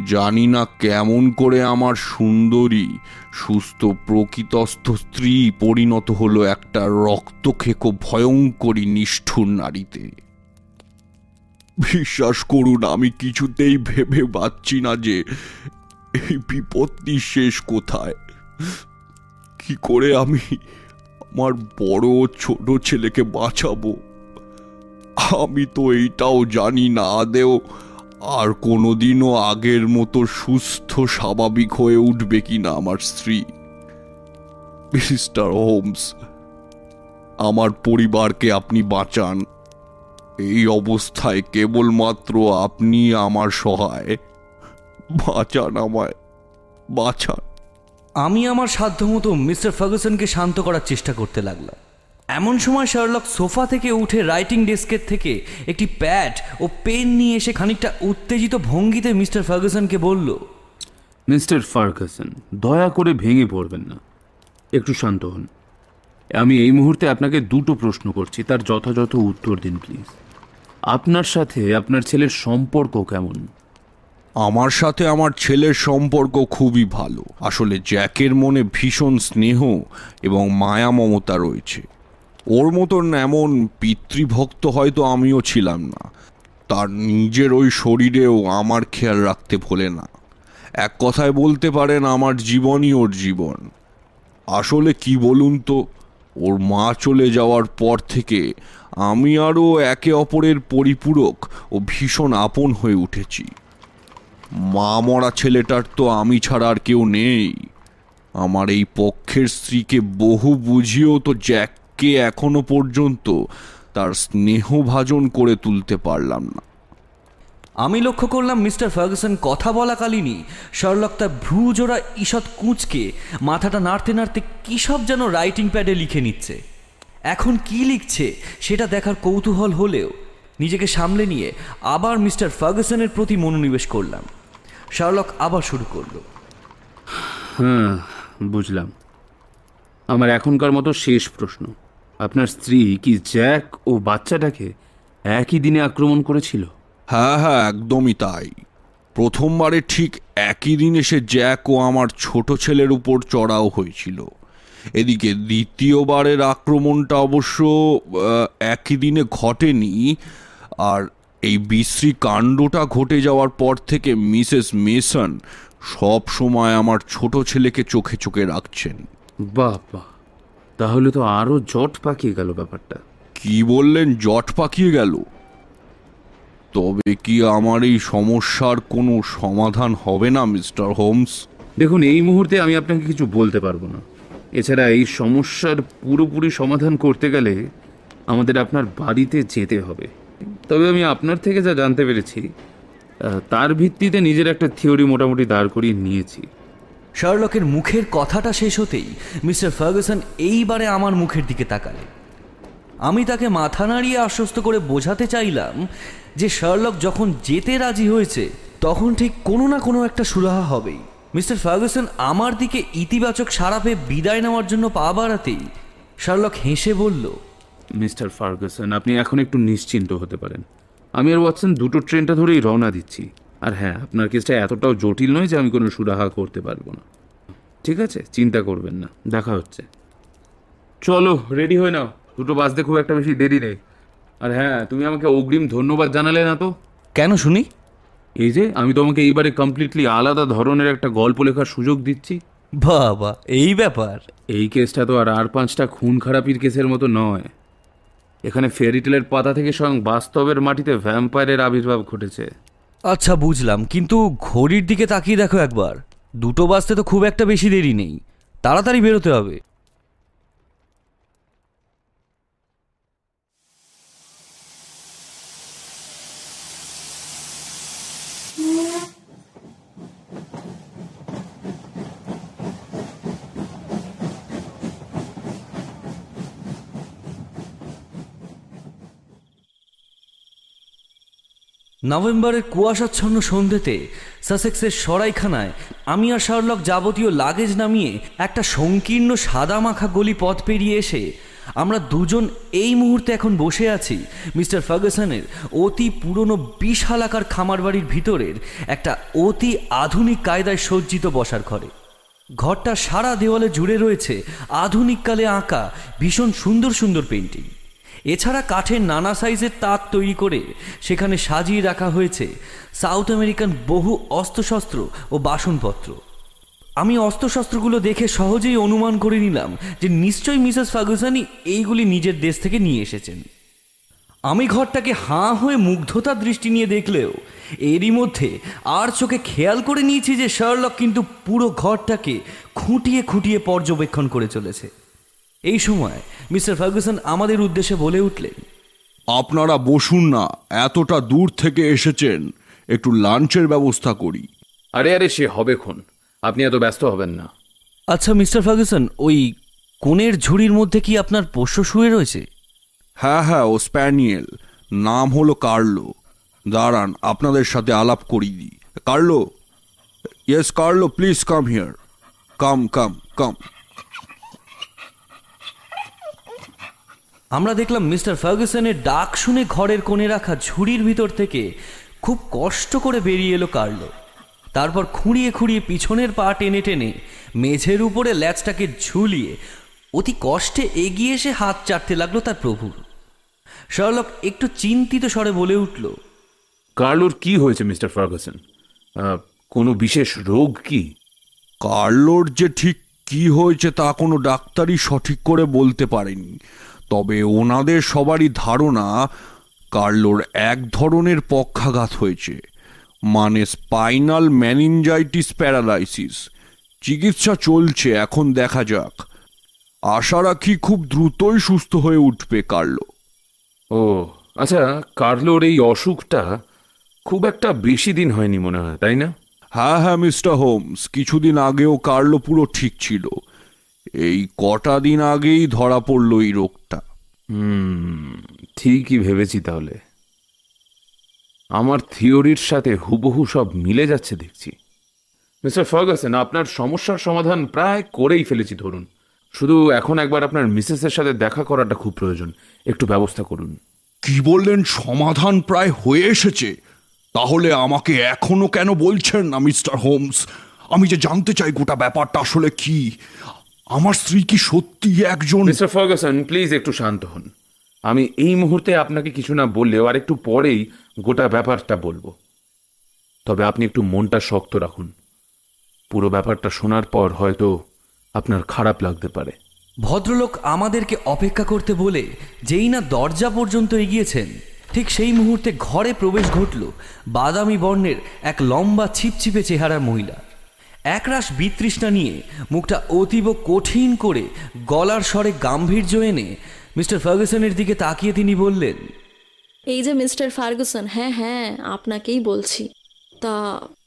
জানি না কেমন করে আমার সুন্দরী, সুস্থ প্রকৃতস্থ স্ত্রী পরিণত হলো একটা রক্তখেকো ভয়ঙ্করী নিষ্ঠুর নারীতে। বিশ্বাস করুন, আমি কিছুতেই ভেবে পাচ্ছি না যে এই বিপত্তি শেষ কোথায়। কি করে আমি আমার বড় ছোট ছেলেকে বাঁচাবো? আমি তো এইটাও জানি না, আদেও আর কোনোদিনও আগের মতো সুস্থ, স্বাভাবিক হয়ে উঠবে কি না আমার স্ত্রী। মিস্টার হোমস, আমার পরিবারকে আপনি বাঁচান। এই অবস্থায় কেবলমাত্র আপনি আমার সহায়। বাঁচান আমায়, বাঁচান। আমি আমার সাধ্যমতো মিস্টার ফার্গুসনকে শান্ত করার চেষ্টা করতে লাগলাম। এমন সময় শার্লক সোফা থেকে উঠে রাইটিং ডেস্কের থেকে একটি প্যাড ও পেন নিয়ে এসে খানিকটা উত্তেজিত ভঙ্গিতে মিস্টার ফার্গুসনকে বলল, মিস্টার ফার্গুসন, দয়া করে ভেঙে পড়বেন না। একটু শান্ত হন। আমি এই মুহূর্তে আপনাকে দুটো প্রশ্ন করছি, তার যথাযথ উত্তর দিন, প্লিজ। আপনার সাথে আপনার ছেলের সম্পর্ক কেমন? আমার সাথে আমার ছেলের সম্পর্ক খুবই ভালো। আসলে জ্যাকের মনে ভীষণ স্নেহ এবং মায়া মমতা রয়েছে। ওর মতন এমন পিতৃভক্ত হয়তো আমিও ছিলাম না। তার নিজের ওই শরীরেও আমার খেয়াল রাখতে ভোলে না। এক কথায় বলতে পারেন, আমার জীবনই ওর জীবন। আসলে কি বলুন তো, ওর মা চলে যাওয়ার পর থেকে আমি আরও একে অপরের পরিপূরক ও ভীষণ আপন হয়ে উঠেছি। মা মরা ছেলেটার তো আমি ছাড়া আর কেউ নেই। আমার এই পক্ষের স্ত্রীকে বহু বুঝিয়েও তো জ্যাককে এখনও পর্যন্ত তার স্নেহভাজন করে তুলতে পারলাম না। আমি লক্ষ্য করলাম মিস্টার ফার্গুসন কথা বলাকালীনই শার্লক তার ভ্রুজোড়া ঈষৎ কুঁচকে মাথাটা নাড়তে নাড়তে কী সব যেন রাইটিং প্যাডে লিখে নিচ্ছে। এখন কি লিখছে সেটা দেখার কৌতূহল হলেও নিজেকে সামলে নিয়ে আবার মিস্টার ফার্গুসনের প্রতি মনোনিবেশ করলাম। শার্লক আবার শুরু করল। হ্যাঁ বুঝলাম। আমার এখনকার মতো শেষ প্রশ্ন। আপনার স্ত্রী কি জ্যাক ও বাচ্চাটাকে একই দিনে আক্রমণ করেছিল? হ্যাঁ হ্যাঁ একদমই তাই। প্রথমবারে ঠিক একই দিন এসে জ্যাক ও আমার ছোট ছেলের উপর চড়াও হয়েছিল। এদিকে দ্বিতীয়বারের আক্রমণটা অবশ্য একই দিনে ঘটেনি। আর এই বিশ্রী কাণ্ডটা ঘটে যাওয়ার পর থেকে মিসেস মেসন সব সময় আমার ছোট ছেলেকে চোখে চোখে রাখছেন। বাহ বাহ। তাহলে তো আরও জট পাকিয়ে গেল ব্যাপারটা। কি বললেন জট পাকিয়ে গেল? তবে কি আমার এই সমস্যার কোনো সমাধান হবে না মিস্টার হোমস? দেখুন এই মুহূর্তে আমি আপনাকে কিছু বলতে পারব না। এছাড়া এই সমস্যার পুরোপুরি সমাধান করতে গেলে আমাদের আপনার বাড়িতে যেতে হবে। তবে আমি আপনার থেকে যা জানতে পেরেছি তার ভিত্তিতে নিজের একটা থিওরি মোটামুটি দাঁড় করিয়ে নিয়েছি। শার্লকের মুখের কথাটা শেষ হতেই মিস্টার ফার্গুসন এইবারে আমার মুখের দিকে তাকালেন। আমি তাকে মাথা নাড়িয়ে আশ্বস্ত করে বোঝাতে চাইলাম যে শার্লক যখন যেতে রাজি হয়েছে, তখন ঠিক কোনো না কোনো একটা সুরাহা হবেই। মিস্টার ফার্গুসন আমার দিকে ইতিবাচক সাড়া পেয়ে বিদায় নেওয়ার জন্য পা বাড়াতেই শার্লক হেসে বলল মিস্টার ফার্গুসন আপনি এখন একটু নিশ্চিন্ত হতে পারেন। আমি আর ওয়াটসন দুটো ট্রেনটা ধরেই রওনা দিচ্ছি। আর হ্যাঁ আপনার কেসটা এতটাও জটিল নয় যে আমি কোনো সুরাহা করতে পারব না। ঠিক আছে চিন্তা করবেন না দেখা হচ্ছে। চলো রেডি হয়ে নাও। দুটো বাসতে খুব একটা বেশি দেরি নেই। আর হ্যাঁ তুমি আমাকে অগ্রিম ধন্যবাদ জানালে না তো? কেন শুনি? এই যে আমি তোমাকে এইবারে কমপ্লিটলি আলাদা ধরনের একটা গল্প লেখার সুযোগ দিচ্ছি। বাবা এই ব্যাপার। এই কেসটা তো আর আর পাঁচটা খুন খারাপির কেসের মতো নয়। এখানে ফেরিটেলের পাতা থেকে স্বয়ং বাস্তবের মাটিতে ভ্যাম্পায়ারের আবির্ভাব ঘটেছে। আচ্ছা বুঝলাম। কিন্তু ঘড়ির দিকে তাকিয়ে দেখো একবার। দুটো বাজতে তো খুব একটা বেশি দেরি নেই। তাড়াতাড়ি বেরোতে হবে। নভেম্বরের কুয়াশাচ্ছন্ন সন্ধ্যেতে সাসেক্সের সরাইখানায় আমি আর শার্লক যাবতীয় লাগেজ নামিয়ে একটা সংকীর্ণ সাদা মাখা গলি পথ পেরিয়ে এসে আমরা দুজন এই মুহূর্তে এখন বসে আছি মিস্টার ফার্গুসনের অতি পুরনো বিশালাকার খামার বাড়ির ভিতরের একটা অতি আধুনিক কায়দায় সজ্জিত বসার ঘরে। ঘরটা সারা দেওয়ালে জুড়ে রয়েছে আধুনিককালে আঁকা ভীষণ সুন্দর সুন্দর পেন্টিং এছাড়া কাঠের নানা সাইজের তাক তৈরি করে সেখানে সাজিয়ে রাখা হয়েছে সাউথ আমেরিকান বহু অস্ত্রশস্ত্র ও বাসনপত্র। আমি অস্ত্রশস্ত্রগুলো দেখে সহজেই অনুমান করে নিলাম যে নিশ্চয়ই মিসেস ফার্গুসানি এইগুলি নিজের দেশ থেকে নিয়ে এসেছেন। আমি ঘরটাকে হাঁ হয়ে মুগ্ধতার দৃষ্টি নিয়ে দেখলেও এরই মধ্যে আর চোখে খেয়াল করে নিয়েছি যে শার্লক কিন্তু পুরো ঘরটাকে খুঁটিয়ে খুঁটিয়ে পর্যবেক্ষণ করে চলেছে। এই সময় মিস্টার ফার্গুসন আমাদের উদ্দেশ্যে বলে উঠলেন আপনারা বসুন না এতটা দূর থেকে এসেছেন একটু লাঞ্চের ব্যবস্থা করি। আরে আরে সে হবে খন। আপনি এত ব্যস্ত হবেন না। আচ্ছা মিস্টার ফার্গুসন ওই কোণের ঝুড়ির মধ্যে কি আপনার পোষ্য শুয়ে রয়েছে? হ্যাঁ হ্যাঁ ও স্প্যানিয়েল। নাম হলো কার্লো। দাঁড়ান আপনাদের সাথে আলাপ করিয়ে দিই Carlo? Yes Carlo please come here come come come আমরা দেখলাম মিস্টার ফার্গুসনের ডাক শুনে ঘরের কোণে রাখা ঝুড়ির ভিতর থেকে খুব কষ্ট করে বেরিয়ে এলো কার্লো। তারপর খুঁড়িয়ে খুঁড়িয়ে পিছনের পা টেনে টেনে মেঝের উপরে ল্যাচটাকে ঝুলিয়ে অতি কষ্টে এগিয়ে এসে হাত চাটতে লাগল তার প্রভুর শার্লক একটু চিন্তিত স্বরে বলে উঠল কার্লোর কি হয়েছে মিস্টার ফার্গুসন? আহ, কোনো বিশেষ রোগ কি? কার্লোর যে ঠিক কি হয়েছে তা কোনো ডাক্তারই সঠিক করে বলতে পারেনি তবে ওনাদের সবারই ধারণা কার্লোর এক ধরনের পক্ষাঘাত হয়েছে মানে স্পাইনাল ম্যানিনজাইটিস প্যারালাইসিস। চিকিৎসা চলছে এখন দেখা যাক। আশা রাখি খুব দ্রুতই সুস্থ হয়ে উঠবে কার্লো। ও আচ্ছা কার্লোর এই অসুখটা খুব একটা বেশি দিন হয়নি মনে হয় তাই না? হ্যাঁ হ্যাঁ মিস্টার হোমস কিছুদিন আগেও কার্লো পুরো ঠিক ছিল। এই কটা দিন আগেই ধরা পড়ল এই রোগটা। হুম ঠিকই ভেবেছি তাহলে। আমার থিওরির সাথে হুবহু সব মিলে যাচ্ছে দেখছি। মিস্টার ফার্গাসন আপনার সমস্যার সমাধান প্রায় করেই ফেলেছি ধরুন। শুধু এখন একবার আপনার মিসেসের সাথে দেখা করাটা খুব প্রয়োজন। একটু ব্যবস্থা করুন। কি বললেন? সমাধান প্রায় হয়ে এসেছে। তাহলে আমাকে এখনও কেন বলছেন না মিস্টার হোমস? আমি যে জানতে চাই গোটা ব্যাপারটা আসলে কি। আমার স্ত্রী কি সত্যি একজন? মিস্টার ফার্গাসন প্লিজ একটু শান্ত হন। আমি এই মুহূর্তে আপনাকে কিছু না বললেও আর একটু পরেই গোটা ব্যাপারটা বলব। তবে আপনি একটু মনটা শক্ত রাখুন। পুরো ব্যাপারটা শোনার পর হয়তো আপনার খারাপ লাগতে পারে। ভদ্রলোক আমাদেরকে অপেক্ষা করতে বলে যেই না দরজা পর্যন্ত এগিয়েছেন ঠিক সেই মুহূর্তে ঘরে প্রবেশ ঘটল বাদামি বর্ণের এক লম্বা ছিপছিপে চেহারার মহিলা। একরাশ বিতৃষ্ণা নিয়ে মুখটা অতীব কঠিন করে গলার স্বরে গাম্ভীর্য এনে মিস্টার ফার্গুসনের দিকে তাকিয়ে তিনি বললেন, এই যে মিস্টার ফার্গুসন হ্যাঁ হ্যাঁ আপনাকেই বলছি। তা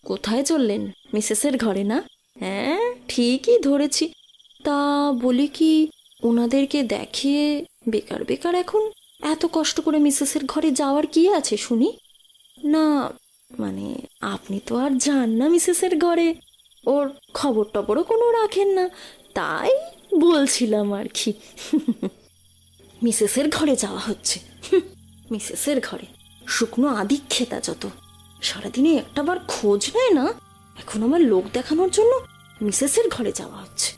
কোথায় চললেন? মিসেসের ঘরে না? হ্যাঁ ঠিকই ধরেছি। তা বলি কি ওনাদেরকে দেখিয়ে বেকার বেকার এখন? এত কষ্ট করে মিসেসের ঘরে যাওয়ার কি আছে শুনি? না মানে আপনি তো আর যান না মিসেসের ঘরে। ওর খবর টবরও কোনো রাখেন না। তাই বলছিলাম আর কি। মিসেসের ঘরে যাওয়া হচ্ছে। মিসেসের ঘরে। শুকনো আদি খেতা যত। সারাদিনে একটাবার খোঁজ নেয় না? এখন আমার লোক দেখানোর জন্য মিসেসের ঘরে যাওয়া হচ্ছে।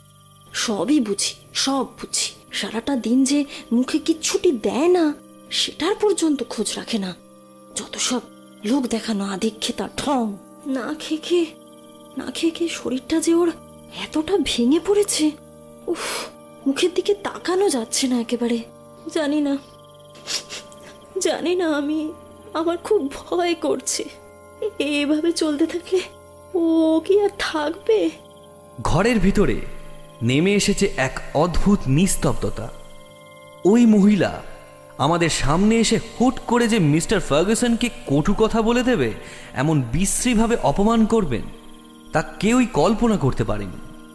সবই বুঝি, সব বুঝি। সারাটা দিন যে মুখে কিচ্ছুটি দেয় না, সেটার পর্যন্ত খোঁজ রাখে না। যত সব লোক দেখানো আদিক্ষেতা, ঠং। না খেয়ে খেয়ে না খেয়ে খেয়ে শরীরটা যে ওর এতটা ভেঙে পড়েছে, উফ, মুখের দিকে তাকানো যাচ্ছে না একেবারে। জানি না জানি না আমি, আমার খুব ভয় করছে। এভাবে চলতে থাকলে ও কি আর থাকবে? ঘরের ভিতরে নেমে এসেছে এক অদ্ভুত নিস্তব্ধতা। ওই মহিলা আমাদের সামনে এসে হুট করে যে মিস্টার ফার্গুসনকে কটু কথা বলে দেবে, এমন বিশ্রীভাবে অপমান করবেন। তা কেউই কল্পনা করতে পারেনি।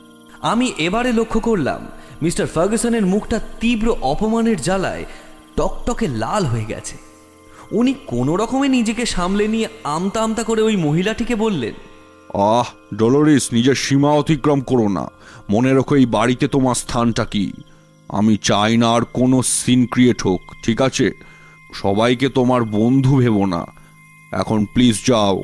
আমি এবারে লক্ষ্য করলাম, মিস্টার ফার্গুসনের মুখটা তীব্র অপমানের জ্বালায় টকটকে লাল হয়ে গেছে। উনি কোনো রকমে নিজেকে সামলে নিয়ে আমতা আমতা করে ওই মহিলাটিকে বললেন, আহ, ডলোরিস, নিজের সীমা অতিক্রম করো না। মনে রেখো এই বাড়িতে তোমার স্থানটা কি। আমি চাই না আর কোনো সিন ক্রিয়েট হোক, ঠিক আছে? সবাইকে তোমার বন্ধু ভেবো না। এখন প্লিজ যাও।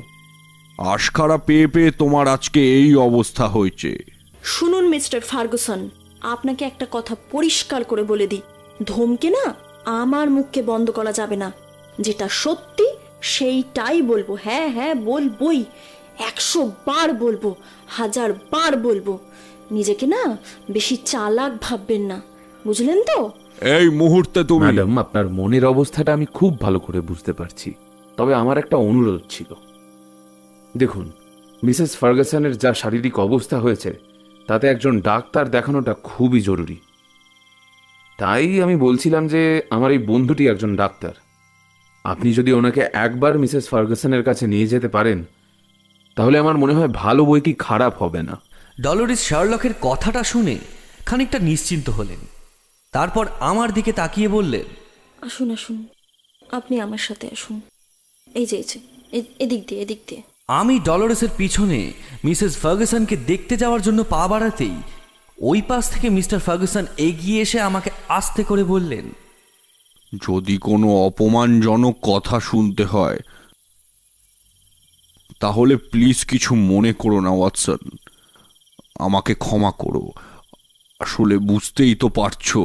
আশকারা পেয়ে পেয়ে তোমার আজকে এই অবস্থা হয়েছে। শুনুন মিস্টার ফার্গুসন আপনাকে একটা কথা পরিষ্কার করে বলে দিই। ধমকে না আমার মুখকে বন্ধ করা যাবে না। যেটা সত্যি সেইটাই বলব। হ্যাঁ হ্যাঁ বলবই। একশো বার বলব হাজার বার বলব। নিজেকে না বেশি চালাক ভাববেন না। বুঝলেন তো? এই মুহূর্তে তুমি ম্যাডাম আপনার মনের অবস্থাটা আমি খুব ভালো করে বুঝতে পারছি। তবে আমার একটা অনুরোধ ছিল। দেখুন মিসেস ফার্গাসনের যা শারীরিক অবস্থা হয়েছে তাতে একজন ডাক্তার দেখানোটা খুবই জরুরি। তাই আমি বলছিলাম যে আমার এই বন্ধুটি একজন ডাক্তার। আপনি যদি ওনাকে একবার মিসেস ফার্গাসনের কাছে নিয়ে যেতে পারেন তাহলে আমার মনে হয় ভালো বই কি খারাপ হবে না। ডলোরিস শার্লকের কথাটা শুনে খানিকটা নিশ্চিন্ত হলেন। তারপর আমার দিকে তাকিয়ে বললেন আসুন আসুন আপনি আমার সাথে আসুন। এই যে এই এদিক দিয়ে এদিক দিয়ে। আমি ডলরেসের পিছনে মিসেস ফার্গুসনকে দেখতে যাওয়ার জন্য পা বাড়াতেই ওই পাশ থেকে মিস্টার ফার্গুসন এগিয়ে এসে আমাকে আস্তে করে বললেন যদি কোনো অপমানজনক কথা শুনতে হয় তাহলে প্লিজ কিছু মনে করো না ওয়াটসন। আমাকে ক্ষমা করো। আসলে বুঝতেই তো পারছ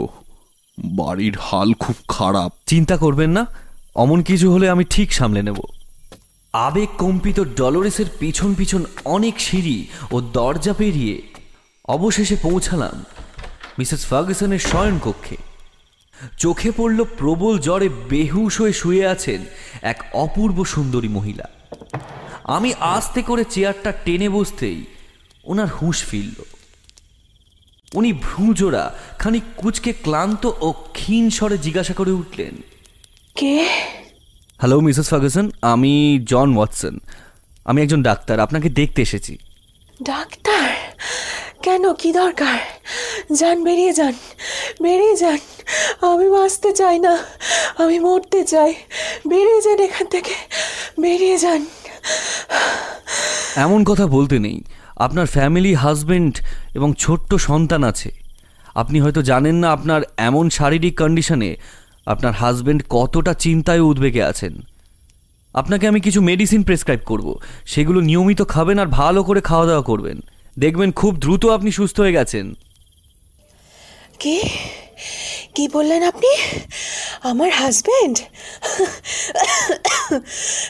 বাড়ির হাল খুব খারাপ। চিন্তা করবেন না অমন কিছু হলে আমি ঠিক সামলে নেব। আবেগ কম্পিত ডলোরেসের পিছন পিছন অনেক সিঁড়ি ও দরজা পেরিয়ে অবশেষে পৌঁছালাম মিসেস ফার্গুসনের শয়ন কক্ষে চোখে পড়ল প্রবল জ্বরে বেহুশ হয়ে শুয়ে আছেন এক অপূর্ব সুন্দরী মহিলা। আমি আস্তে করে চেয়ারটা টেনে বসতেই ওনার হুঁশ ফিরল। উনি ভ্রুজোড়া, খানিক কুচকে ক্লান্ত ও ক্ষীণ স্বরে জিজ্ঞাসা করে উঠলেন, কে? হ্যালো মিসেস ফার্গুসন আমি জন ওয়াটসন আমি একজন ডাক্তার আপনাকে দেখতে এসেছি। ডাক্তার? কেন? কি দরকার? যান বেরিয়ে যান। বেরিয়ে যান। আমি বাঁচতে চাই না। আমি মরতে চাই। বেরিয়ে যান এখান থেকে। বেরিয়ে যান। এমন কথা বলতে নেই। আপনার ফ্যামিলি হাজবেন্ড এবং ছোট্ট সন্তান আছে। আপনি হয়তো জানেন না আপনার এমন শারীরিক কন্ডিশনে আপনার হাজব্যান্ড কতটা চিন্তায় উদ্বেগে আছেন? আপনাকে আমি কিছু মেডিসিন প্রেসক্রাইব করব। সেগুলো নিয়মিত খাবেন আর ভালো করে খাওয়া দাওয়া করবেন। দেখবেন খুব দ্রুত আপনি সুস্থ হয়ে গেছেন। কি? কি বললেন আপনি? আমার হাজবেন্ড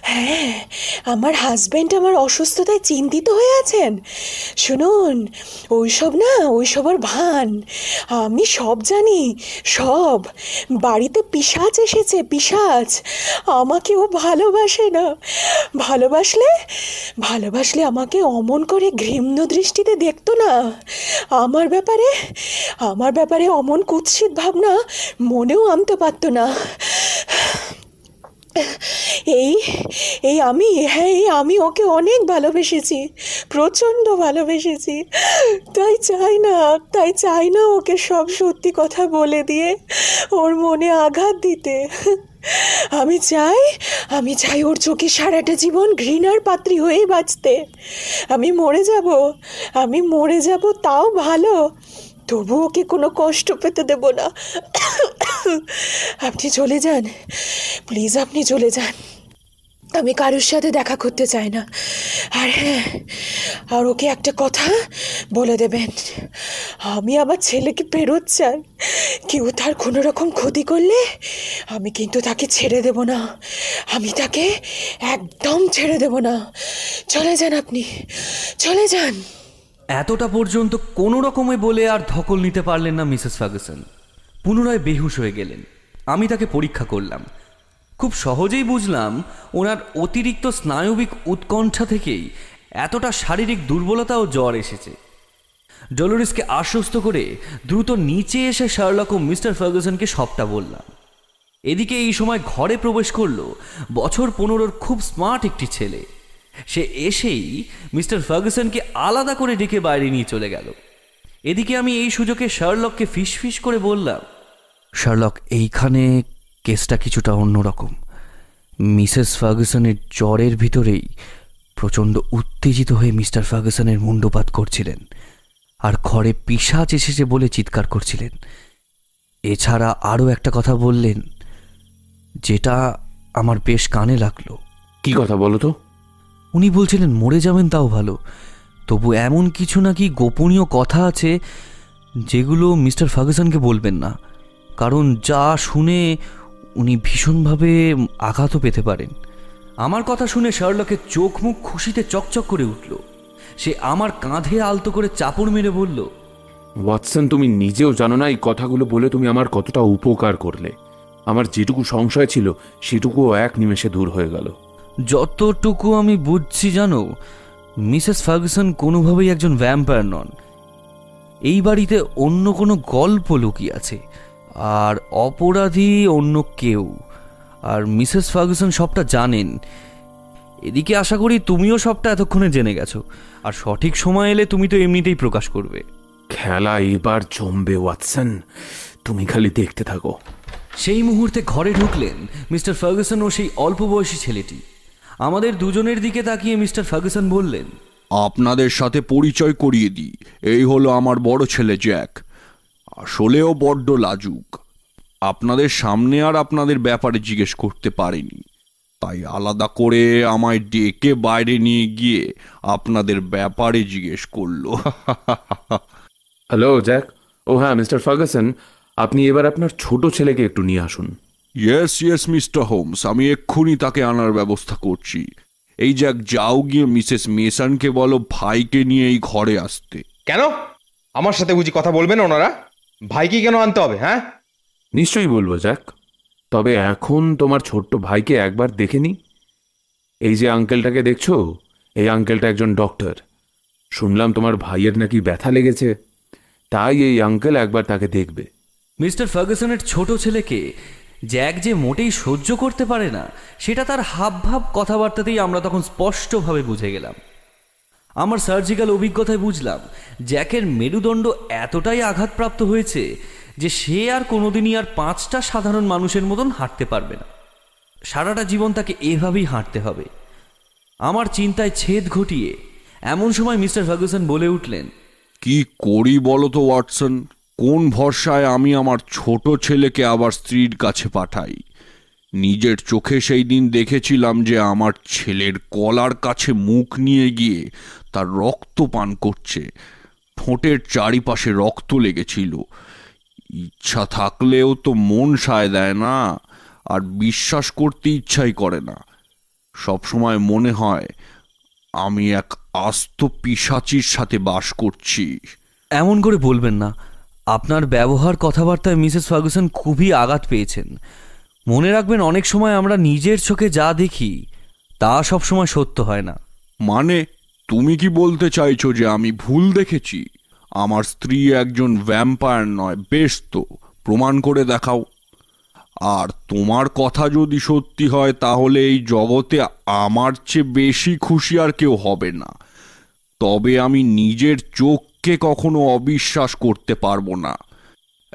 হ্যাঁ আমার হাজবেন্ড আমার অসুস্থতায় চিন্তিত হয়ে আছেন। শুনুন, ওইসব না, ওইসব আর ভান। আমি সব জানি, সব। বাড়িতে পিসাচ এসেছে, পিসাচ। আমাকে ও ভালোবাসে না। ভালোবাসলে ভালোবাসলে আমাকে অমন করে ঘৃণ্য দৃষ্টিতে দেখতো না। আমার ব্যাপারে আমার ব্যাপারে অমন কুৎসিত ভাবনা মনেও আনতে পারতো না। এই এই আমি হ্যাঁ এই আমি ওকে অনেক ভালোবেসেছি, প্রচণ্ড ভালোবেসেছি। তাই চাই না, তাই চাই না ওকে সব সত্যি কথা বলে দিয়ে ওর মনে আঘাত দিতে। আমি চাই আমি চাই ওর চোখে সারাটা জীবন ঘৃণার পাত্রী হয়েই বাঁচতে। আমি মরে যাব, আমি মরে যাব, তাও ভালো। তবু ওকে কোনো কষ্ট পেতে দেব না? আপনি চলে যান। প্লিজ আপনি চলে যান। আমি কারোর সাথে দেখা করতে চাই না। আর হ্যাঁ আর ওকে একটা কথা বলে দেবেন। আমি আমার ছেলেকে ফেরত চাই। কেউ তার কোনো রকম ক্ষতি করলে আমি কিন্তু তাকে ছেড়ে দেব না। আমি তাকে একদম ছেড়ে দেব না। চলে যান আপনি। চলে যান। এতটা পর্যন্ত কোনো রকমে বলে আর ধকল নিতে পারলেন না মিসেস ফার্গুসন। পুনরায় বেহুশ হয়ে গেলেন। আমি তাকে পরীক্ষা করলাম। খুব সহজেই বুঝলাম ওনার অতিরিক্ত স্নায়বিক উৎকণ্ঠা থেকেই এতটা শারীরিক দুর্বলতা ও জ্বর এসেছে। ডলোরিসকে আশ্বস্ত করে দ্রুত নিচে এসে শার্লক ও মিস্টার ফার্গুসনকে সবটা বললাম। এদিকে এই সময় ঘরে প্রবেশ করল বছর পনেরোর খুব স্মার্ট একটি ছেলে। সে এসেই মিস্টার ফার্গুসনকে আলাদা করে ডেকে বাইরে নিয়ে চলে গেল। এদিকে আমি এই সুযোগে শার্লককে ফিস ফিস করে বললাম, শার্লক, এইখানে কেসটা কিছুটা অন্যরকম মিসেস ফার্গুসনের জ্বরের ভিতরেই প্রচণ্ড উত্তেজিত হয়ে মিস্টার ফার্গুসনের মুন্ডপাত করছিলেন আর ঘরে পিসাচ এসেছে বলে চিৎকার করছিলেন। এছাড়া আরও একটা কথা বললেন, যেটা আমার বেশ কানে লাগল। কি কথা বলো তো? উনি বলছিলেন, মরে যাবেন তাও ভালো। তবু এমন কিছু নাকি গোপনীয় কথা আছে যেগুলো মিস্টার ফার্গুসনকে বলবেন না। কারণ যা শুনে উনি ভীষণভাবে আঘাতও পেতে পারেন। আমার কথা শুনে শার্লকের চোখ মুখ খুশিতে চকচক করে উঠল। সে আমার কাঁধে আলতো করে চাপড় মেরে বলল, ওয়াটসন, তুমি নিজেও জানো না এই কথাগুলো বলে তুমি আমার কতটা উপকার করলে। আমার যেটুকু সংশয় ছিল, সেটুকুও এক নিমেষে দূর হয়ে গেল। যতটুকু আমি বুঝছি জানো মিসেস ফার্গুসন কোনোভাবেই একজন ভ্যাম্পায়ার নন। এই বাড়িতে অন্য কোনো গল্প লুকিয়ে আছে আর অপরাধী অন্য কেউ। আর মিসেস ফার্গুসন সবটা জানেন। এদিকে আশা করি তুমিও সবটা এতক্ষণে জেনে গেছো আর সঠিক সময় এলে তুমি তো এমনিতেই প্রকাশ করবে। খেলা এবার জমবে ওয়াটসন। তুমি খালি দেখতে থাকো। সেই মুহূর্তে ঘরে ঢুকলেন মিস্টার ফার্গুসন ও সেই অল্প বয়সী ছেলেটি। আমাদের দুজনের দিকে তাকিয়ে মিস্টার ফার্গুসন বললেন আপনাদের সাথে পরিচয় করিয়ে দিই। এই হলো আমার বড় ছেলে জ্যাক। আসলেও বড্ড লাজুক। আপনাদের সামনে আর আপনাদের ব্যাপারে জিজ্ঞেস করতে পারেনি। তাই আলাদা করে আমায় ডেকে বাইরে নিয়ে গিয়ে আপনাদের ব্যাপারে জিজ্ঞেস করল। Hello Jack. ও হ্যাঁ মিস্টার ফার্গাসন। আপনি এবার আপনার ছোট ছেলেকে একটু নিয়ে আসুন। ইয়েস ইয়েস মিস্টার হোমস আমি এক্ষুনি তাকে আনার ব্যবস্থা করছি। এই যাক যাও গিয়ে মিসেস মেসানকে বলো ভাইকে নিয়ে এই ঘরে আসতে। কেন? আমার সাথে বুঝি কথা বলবেন ওনারা? ভাইকে কেন আনতে হবে হ্যাঁ? নিশ্চয়ই বলব জ্যাক। তবে এখন তোমার ছোট্ট ভাইকে একবার দেখে নি। এই যে আঙ্কেলটাকে দেখছ? এই আঙ্কেলটা একজন ডক্টর। শুনলাম তোমার ভাইয়ের নাকি ব্যথা লেগেছে। তাই এই আঙ্কেল একবার তাকে দেখবে। মিস্টার ফার্গুসনের ছোট ছেলেকে জ্যাক যে মোটেই সহ্য করতে পারে না, সেটা তার হাবভাব কথাবার্তাতেই আমরা তখন স্পষ্টভাবে বুঝে গেলাম। আমার সার্জিক্যাল অভিজ্ঞতায় বুঝলাম, জ্যাকের মেরুদণ্ড এতটাই আঘাতপ্রাপ্ত হয়েছে যে সে আর কোনোদিনই আর পাঁচটা সাধারণ মানুষের মতন হাঁটতে পারবে না। সারাটা জীবন তাকে এভাবেই হাঁটতে হবে। আমার চিন্তায় ছেদ ঘটিয়ে এমন সময় মিস্টার ফার্গুসন বলে উঠলেন, কি করি বলো তো, ওয়াটসন? কোন ভরসায় আমি আমার ছোট ছেলেকে আবার স্ত্রীর কাছে পাঠাই? নিজের চোখে সেই দিন দেখেছিলাম যে আমার ছেলের কলার কাছে মুখ নিয়ে গিয়ে তার রক্ত পান করছে। ঠোঁটের চারিপাশে রক্ত লেগেছিল। ইচ্ছা থাকলেও তো মন সায় দেয় না, আর বিশ্বাস করতে ইচ্ছাই করে না। সবসময় মনে হয়, আমি এক আস্ত পিসাচির সাথে বাস করছি। এমন করে বলবেন না। আপনার ব্যবহার কথাবার্তায় মিসেস ফার্গুসন খুবই আঘাত পেয়েছেন। মনে রাখবেন, অনেক সময় আমরা নিজের চোখে যা দেখি, তা সব সময় সত্য হয় না। মানে তুমি কি বলতে চাইছো যে আমি ভুল দেখেছি? আমার স্ত্রী একজন ভ্যাম্পায়ার নয় বেশ তো প্রমাণ করে দেখাও। আর তোমার কথা যদি সত্যি হয়, তাহলে এই জগতে আমার চেয়ে বেশি খুশি আর কেউ হবে না। তবে আমি নিজের চোখকে কখনো অবিশ্বাস করতে পারব না।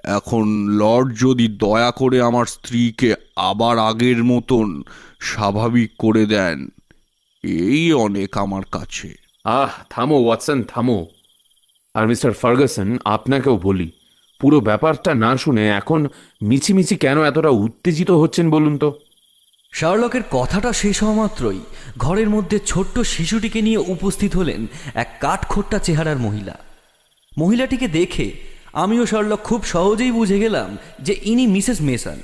এখন লর্ড যদি দয়া করে আমার স্ত্রীকে আবার আগের মতন স্বাভাবিক করে দেন এই অনেক আমার কাছে। আহ থামো ওয়াটসন থামো। আর মিস্টার ফার্গাসন আপনাকেও বলি পুরো ব্যাপারটা না শুনে এখন মিছিমিছি কেন এতটা উত্তেজিত হচ্ছেন বলুন তো? শার্লকের কথাটা শেষ হওয়া মাত্রই ঘরের মধ্যে ছোট্ট শিশুটিকে নিয়ে উপস্থিত হলেন এক কাঠখোট্টা চেহারার মহিলা। মহিলাটিকে দেখে আমিও শার্লক খুব সহজেই বুঝে গেলাম যে ইনি মিসেস মেসন।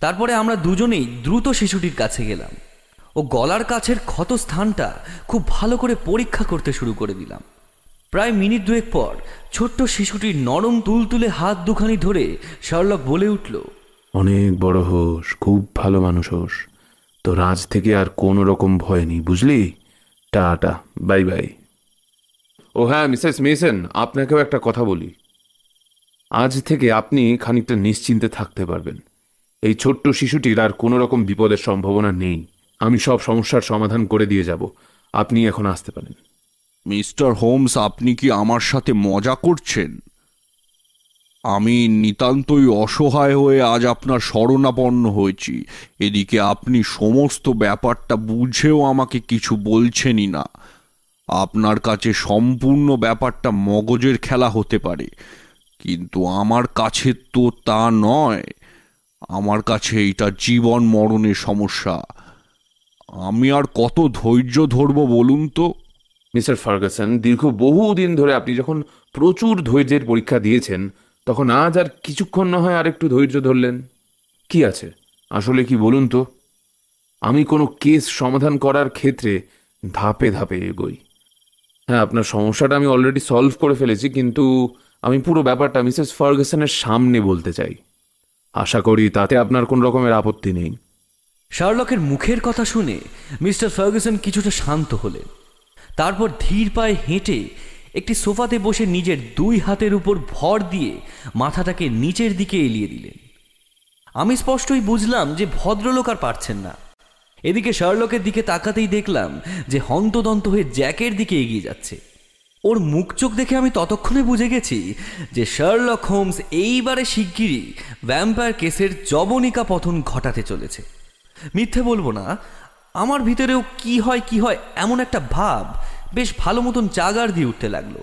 তারপরে আমরা দুজনেই দ্রুত শিশুটির কাছে গেলাম ও গলার কাছের ক্ষত স্থানটা খুব ভালো করে পরীক্ষা করতে শুরু করে দিলাম। প্রায় মিনিট দুয়েক পর ছোট্ট শিশুটির নরম তুলতুলে হাত দুখানি ধরে শার্লক বলে উঠল, অনেক বড় হোস, খুব ভালো মানুষ হোস। তোর আজ থেকে আর কোনো রকম ভয় নেই, বুঝলি? Tata, bye bye. ও হ্যাঁ মিসেস মেসেন, আপনাকেও একটা কথা বলি। আজ থেকে আপনি খানিকটা নিশ্চিন্তে থাকতে পারবেন। এই ছোট্ট শিশুটির আর কোনো রকম বিপদের সম্ভাবনা নেই। আমি সব সমস্যার সমাধান করে দিয়ে যাব। আপনি এখন আসতে পারেন। মিস্টার হোমস, আপনি কি আমার সাথে মজা করছেন? আমি নিতান্তই অসহায় হয়ে আজ আপনার শরণাপন্ন হয়েছি। এদিকে আপনি সমস্ত ব্যাপারটা বুঝেও আমাকে কিছু বলছেনই না। আপনার কাছে সম্পূর্ণ ব্যাপারটা মগজের খেলা হতে পারে, কিন্তু আমার কাছে তো তা নয়। আমার কাছে এটা জীবন মরণের সমস্যা। আমি আর কত ধৈর্য ধরবো বলুন তো? মিস্টার ফার্গাসন, দীর্ঘ বহুদিন ধরে আপনি যখন প্রচুর ধৈর্যের পরীক্ষা দিয়েছেন, তখন আজ আর কিছুক্ষণ না হয় আর একটু ধৈর্য ধরলেন। কি আছে? আসলে কি বলুন তো? আমি কোনো কেস সমাধান করার ক্ষেত্রে ধাপে ধাপে এগোই। হ্যাঁ আপনার সমস্যাটা আমি অলরেডি সলভ করে ফেলেছি, কিন্তু আমি পুরো ব্যাপারটা মিসেস ফার্গাসনের সামনে বলতে চাই। আশা করি তাতে আপনার কোনো রকমের আপত্তি নেই। শার্লকের মুখের কথা শুনে মিস্টার ফার্গুসন কিছুটা শান্ত হলেন। তারপর ধীর পায়ে হেঁটে একটি সোফাতে বসে নিজের দুই হাতের উপর ভর দিয়ে মাথাটাকে নিচের দিকে এলিয়ে দিলেন। আমি স্পষ্টই বুঝলাম যে ভদ্রলোক আর পারছেন না। এদিকে শার্লকের দিকে তাকাতেই দেখলাম যে হন্তদন্ত হয়ে জ্যাকের দিকে এগিয়ে যাচ্ছে। ওর মুখ চোখ দেখে আমি ততক্ষণে বুঝে গেছি যে শার্লক হোমস এইবারে শিগগিরই ভ্যাম্পায়ার কেসের জবনিকা পতন ঘটাতে চলেছে। মিথ্যে বলব না আমার ভিতরেও কি হয় কি হয় এমন একটা ভাব বেশ ভালো মতন জাগার দিয়ে উঠতে লাগল।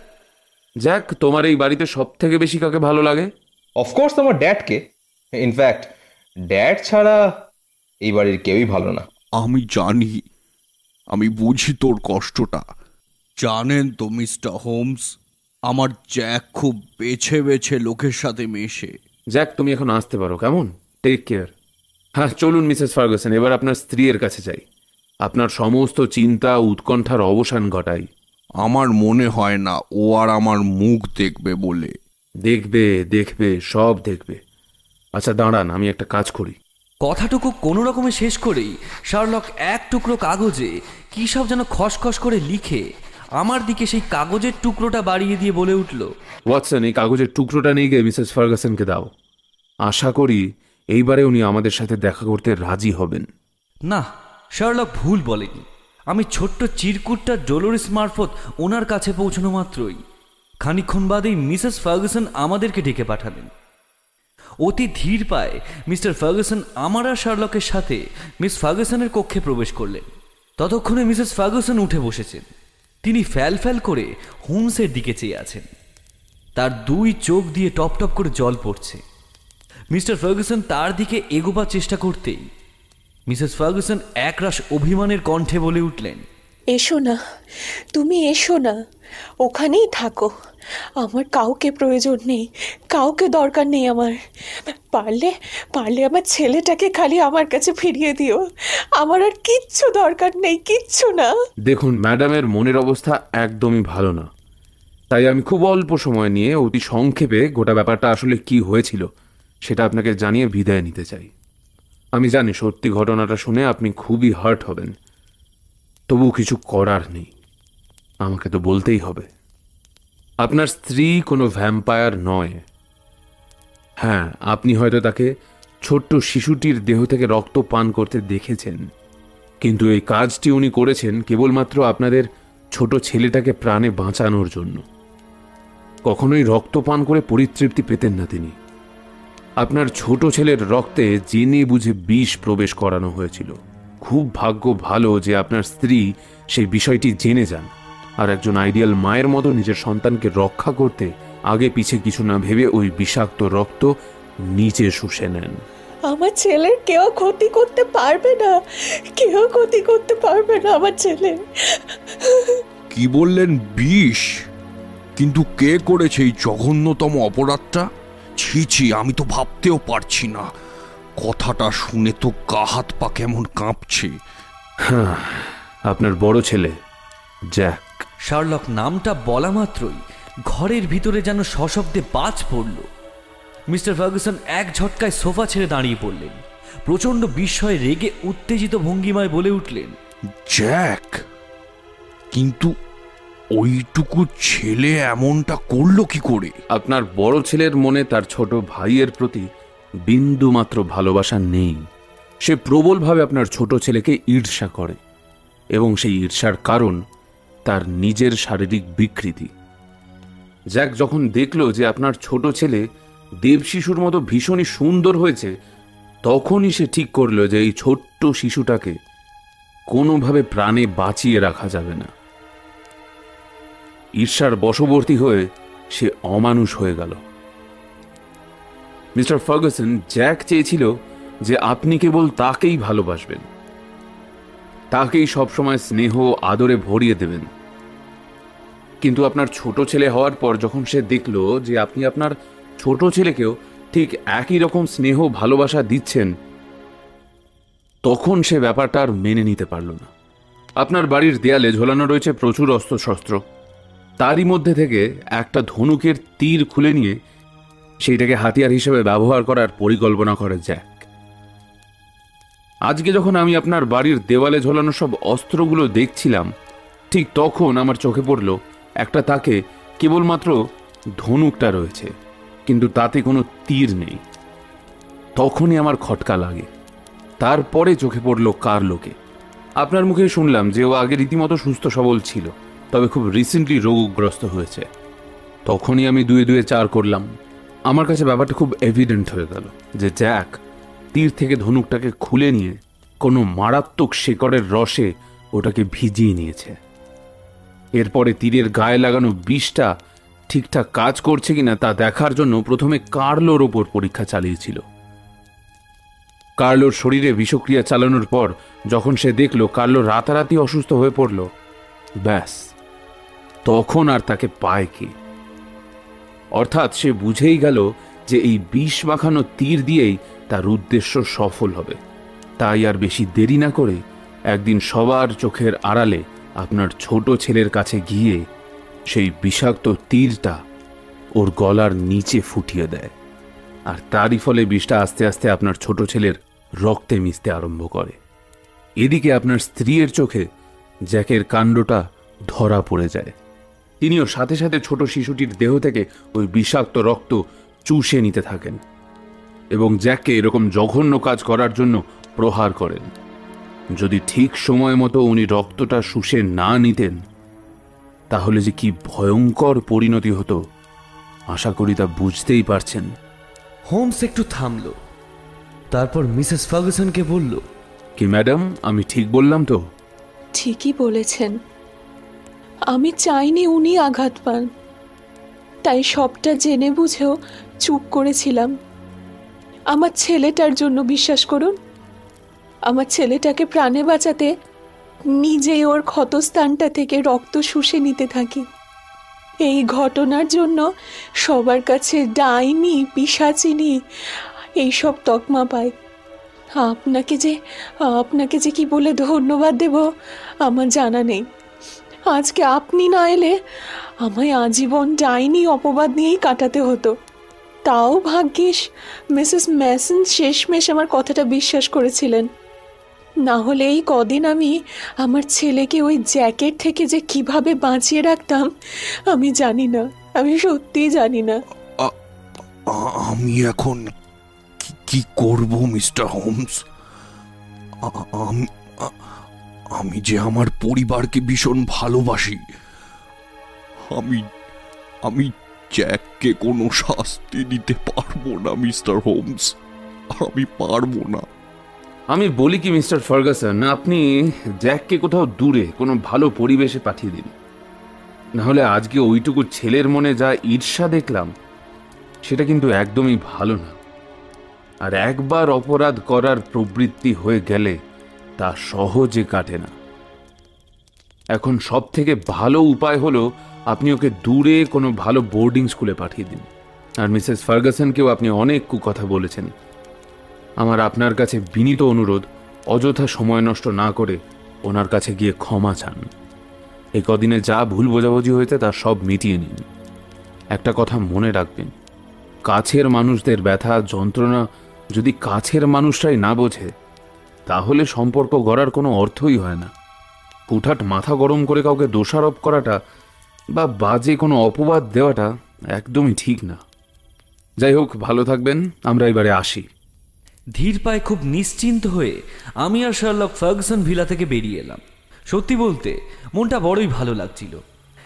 জ্যাক তোমার এই বাড়িতে সব থেকে বেশি কাকে ভালো লাগে? অফকোর্স তোমার ড্যাডকে ইনফ্যাক্ট ড্যাড ছাড়া এই বাড়ির কেউই ভালো না। আমি জানি আমি বুঝি তোর কষ্টটা। জানেন তো মিস্টার হোমস আমার জ্যাক খুব বেছে বেছে লোকের সাথে মেশে। জ্যাক তুমি এখন আসতে পারো কেমন? টেক কেয়ার হ্যাঁ চলুন মিসেস ফার্গুসন এবার আপনার স্ত্রীর কাছে যাই। আপনার সমস্ত চিন্তা উৎকণ্ঠার অবসান ঘটাই। আমার মনে হয় না ও আর আমার মুখ দেখবে বলে। দেখবে দেখবে সব দেখবে। আচ্ছা দাঁড়ান আমি একটা কাজ করি। কথাটুকু কোনো রকমে শেষ করেই শার্লক এক টুকরো কাগজে কী সব যেন খসখস করে লিখে আমার দিকে সেই কাগজের টুকরোটা বাড়িয়ে দিয়ে বলে উঠল। ওয়াটসন এই কাগজের টুকরোটা নিয়ে গিয়ে মিসেস ফার্গাসনকে দাও। আশা করি এইবারে উনি আমাদের সাথে দেখা করতে রাজি হবেন। না শার্লক ভুল বলেনি। আমি ছোট্ট চিরকুটটা ডোলোরিস মারফত ওনার কাছে পৌঁছানো মাত্রই। খানিক্ষণ বাদেই মিসেস ফার্গুসন আমাদেরকে ডেকে পাঠালেন। অতি ধীর পায়ে মিস্টার ফার্গুসন আমার আর শার্লকের সাথে মিস ফার্গুসনের কক্ষে প্রবেশ করলেন। ততক্ষণে মিসেস ফার্গুসন উঠে বসেছেন। তিনি ফ্যাল ফ্যাল করে হোমসের দিকে চেয়ে আছেন। তার দুই চোখ দিয়ে টপ টপ করে জল পড়ছে। মিস্টার ফার্গুসন তার দিকে এগোবার চেষ্টা করতেই মিসেস ফার্গুসন একরাশ অভিমানের কণ্ঠে বলে উঠলেন এসো না, তুমি এসো না, ওখানেই থাকো। আমার কাউকে প্রয়োজন নেই, কাউকে দরকার নেই আমার। পারলে পারলে আমার ছেলেটাকে খালি আমার কাছে ফিরিয়ে দিও। আমার আর কিচ্ছু দরকার নেই, কিচ্ছু না। দেখুন, ম্যাডামের মনের অবস্থা একদমই ভালো না। তাই আমি খুব অল্প সময় নিয়ে অতি সংক্ষেপে গোটা ব্যাপারটা আসলে কি হয়েছিল সেটা আপনাকে জানিয়ে বিদায় নিতে চাই। আমি জানি সত্যি ঘটনাটা শুনে আপনি খুবই হার্ট হবেন। তবু কিছু করার নেই। আমাকে তো বলতেই হবে। আপনার স্ত্রী কোনো ভ্যাম্পায়ার নয়। হ্যাঁ আপনি হয়তো তাকে ছোট্ট শিশুটির দেহ থেকে রক্ত পান করতে দেখেছেন। কিন্তু এই কাজটি উনি করেছেন কেবলমাত্র আপনাদের ছোট ছেলেটাকে প্রাণে বাঁচানোর জন্য। কখনোই রক্ত পান করে পরিতৃপ্তি পেতেন না তিনি। আপনার ছোট ছেলের রক্তে জেনে বুঝে বিষ প্রবেশ করানো হয়েছিল। খুব ভাগ্য ভালো যে আপনার স্ত্রী সেই বিষয়টি জেনে যান আর একজন আইডিয়াল মায়ের মতো নিজের সন্তানকে রক্ষা করতে আগে পিছে কিছু না ভেবে ওই বিষাক্ত রক্ত নিচে শুষে নেন। আমার ছেলের কেউ ক্ষতি করতে পারবে না। কেউ ক্ষতি করতে পারবে না আমার ছেলে। কি বললেন বিষ? কিন্তু কে করেছে এই জঘন্যতম অপরাধটা? ছি ছি আমি তো ভাবতেও পারছি না। কথাটা শুনে তো গা হাত পা কেমন কাঁপছে। হ্যাঁ আপনার বড় ছেলে জ্যাক। শার্লক নামটা বলা মাত্রই ঘরের ভিতরে যেন সশব্দে বাজ পড়ল। মিস্টার ফার্গুসন এক ঝটকায় সোফা ছেড়ে দাঁড়িয়ে পড়লেন। প্রচণ্ড বিস্ময়ে রেগে উত্তেজিত ভঙ্গিমায় বলে উঠলেন জ্যাক কিন্তু ওইটুকু ছেলে এমনটা করল কি করে? আপনার বড় ছেলের মনে তার ছোট ভাইয়ের প্রতি বিন্দু মাত্র ভালোবাসা নেই। সে প্রবলভাবে আপনার ছোট ছেলেকে ঈর্ষা করে এবং সেই ঈর্ষার কারণ তার নিজের শারীরিক বিকৃতি। জ্যাক যখন দেখল যে আপনার ছোট ছেলে দেব শিশুর মতো ভীষণই সুন্দর হয়েছে, তখনই সে ঠিক করল যে এই ছোট্ট শিশুটাকে কোনোভাবে প্রাণে বাঁচিয়ে রাখা যাবে না। ঈর্ষার বশবর্তী হয়ে সে অমানুষ হয়ে গেল। মিস্টার ফার্গুসন, জ্যাক চেয়েছিল যে আপনি কেবল তাকেই ভালোবাসবেন। তাকেই সবসময় স্নেহ, আদরে ভরিয়ে দেবেন। কিন্তু আপনার ছোট ছেলে হওয়ার পর যখন সে দেখল যে আপনি আপনার ছোট ছেলেকেও ঠিক একই রকম স্নেহ, ভালোবাসা দিচ্ছেন, তখন সে ব্যাপারটা আর মেনে নিতে পারল না। আপনার বাড়ির দেয়ালে ঝোলানো রয়েছে প্রচুর অস্ত্রশস্ত্র। তারই মধ্যে থেকে একটা ধনুকের তীর খুলে নিয়ে সেইটাকে হাতিয়ার হিসেবে ব্যবহার করার পরিকল্পনা করে জ্যাক। আজকে যখন আমি আপনার বাড়ির দেওয়ালে ঝোলানো সব অস্ত্রগুলো দেখছিলাম, ঠিক তখন আমার চোখে পড়ল একটা তাকে কেবলমাত্র ধনুকটা রয়েছে, কিন্তু তাতে কোনো তীর নেই। তখনই আমার খটকা লাগে। তারপরে চোখে পড়ল কার লোকে। আপনার মুখে শুনলাম যে ও আগে রীতিমতো সুস্থ সবল ছিল, তবে খুব রিসেন্টলি রোগগ্রস্ত হয়েছে। তখনই আমি দুয়ে দুয়ে চার করলাম আমার কাছে ব্যাপারটা খুব এভিডেন্ট হয়ে গেল যে জ্যাক তীর থেকে ধনুকটাকে খুলে নিয়ে কোনো মারাত্মক শেকড়ের রসে ওটাকে ভিজিয়ে নিয়েছে। এরপরে তীরের গায়ে লাগানো বিষটা ঠিকঠাক কাজ করছে কিনা তা দেখার জন্য প্রথমে কার্লোর ওপর পরীক্ষা চালিয়েছিল। কার্লোর শরীরে বিষক্রিয়া চালানোর পর যখন সে দেখল কার্লো রাতারাতি অসুস্থ হয়ে পড়ল, ব্যাস, তখন আর তাকে পায় কি? অর্থাৎ সে বুঝেই গেল যে এই বিষ মাখানো তীর দিয়েই তার উদ্দেশ্য সফল হবে। তাই আর বেশি দেরি না করে একদিন সবার চোখের আড়ালে আপনার ছোট ছেলের কাছে গিয়ে সেই বিষাক্ত তীরটা ওর গলার নিচে ফুটিয়ে দেয়। আর তারই ফলে বিষটা আস্তে আস্তে আপনার ছোট ছেলের রক্তে মিশতে আরম্ভ করে। এদিকে আপনার স্ত্রীর চোখে জ্যাকের কাণ্ডটা ধরা পড়ে যায়। তিনিও সাথে সাথে ছোট শিশুটির দেহ থেকে ওই বিষাক্ত রক্ত চুষে নিতে থাকেন এবং জ্যাককে এরকম জঘন্য কাজ করার জন্য প্রহার করেন। যদি ঠিক সময় মতো উনি রক্তটা শুষে না নিতেন তাহলে যে কি ভয়ঙ্কর পরিণতি হতো আশা করি তা বুঝতেই পারছেন। হোমস একটু থামল তারপর মিসেস ফার্গুসনকে বলল কি ম্যাডাম আমি ঠিক বললাম তো? ঠিকই বলেছেন। আমি চাইনি উনি আঘাত পান। তাই সবটা জেনে বুঝেও চুপ করেছিলাম। আমার ছেলেটার জন্য বিশ্বাস করুন, আমার ছেলেটাকে প্রাণে বাঁচাতে নিজেই ওর ক্ষতস্থানটা থেকে রক্ত শুষে নিতে থাকি। এই ঘটনার জন্য সবার কাছে ডাইনি, পিসাচিনি, এইসব তকমা পায় আপনাকে যে আপনাকে যে কি বলে ধন্যবাদ দেব, আমার জানা নেই। আজকে আপনি না এলে আমায় আজীবন ডাইনি অপবাদ নিয়েই কাটাতে হতো। তাও ভাগ্যিস, মিসেস ম্যাসন শেষমেশ আমার কথাটা বিশ্বাস করেছিলেন। না হলে এই কদিন আমি আমার ছেলেকে ওই জ্যাকেট থেকে যে কীভাবে বাঁচিয়ে রাখতাম, আমি জানি না, আমি সত্যিই জানি না। আমি এখন কি- করব, মিস্টার হোমস? আম- আমি যে আমার পরিবারকে ভীষণ ভালোবাসি, আমি আমি জ্যাককে কোনো শাস্তি দিতে পারব না, মিস্টার হোমস। আমি পারব না। আমি বলি কি, মিস্টার ফার্গাসন, আপনি জ্যাককে কোথাও দূরে, কোনো ভালো পরিবেশে পাঠিয়ে দিন। নাহলে আজকে ওইটুকু ছেলের মনে যা ঈর্ষা দেখলাম, সেটা কিন্তু একদমই ভালো না। আর একবার অপরাধ করার প্রবৃত্তি হয়ে গেলে তা সহজে কাটে না। এখন সব থেকে ভালো উপায় হলো আপনি ওকে দূরে কোনো ভালো বোর্ডিং স্কুলে পাঠিয়ে দিন। আর মিসেস ফার্গাসনকেও আপনি অনেক কথা বলেছেন। আমার আপনার কাছে বিনীত অনুরোধ, অযথা সময় নষ্ট না করে ওনার কাছে গিয়ে ক্ষমা চান। এই কদিনে যা ভুল বোঝাবুঝি হয়েছে তা সব মিটিয়ে নিন। একটা কথা মনে রাখবেন, কাছের মানুষদের ব্যথা, যন্ত্রণা যদি কাছের মানুষরাই না বোঝে তাহলে সম্পর্ক গড়ার কোনো অর্থই হয় না। হুঠাট মাথা গরম করে কাউকে দোষারোপ করাটা বা বাজে কোনো অপবাদ দেওয়াটা একদমই ঠিক না। যাই হোক, ভালো থাকবেন, আমরা এবারে আসি। ধীর পায়ে খুব নিশ্চিন্ত হয়ে আমি আর শার্লক ফার্গুসন ভিলা থেকে বেরিয়ে এলাম। সত্যি বলতে, মনটা বড়ই ভালো লাগছিল।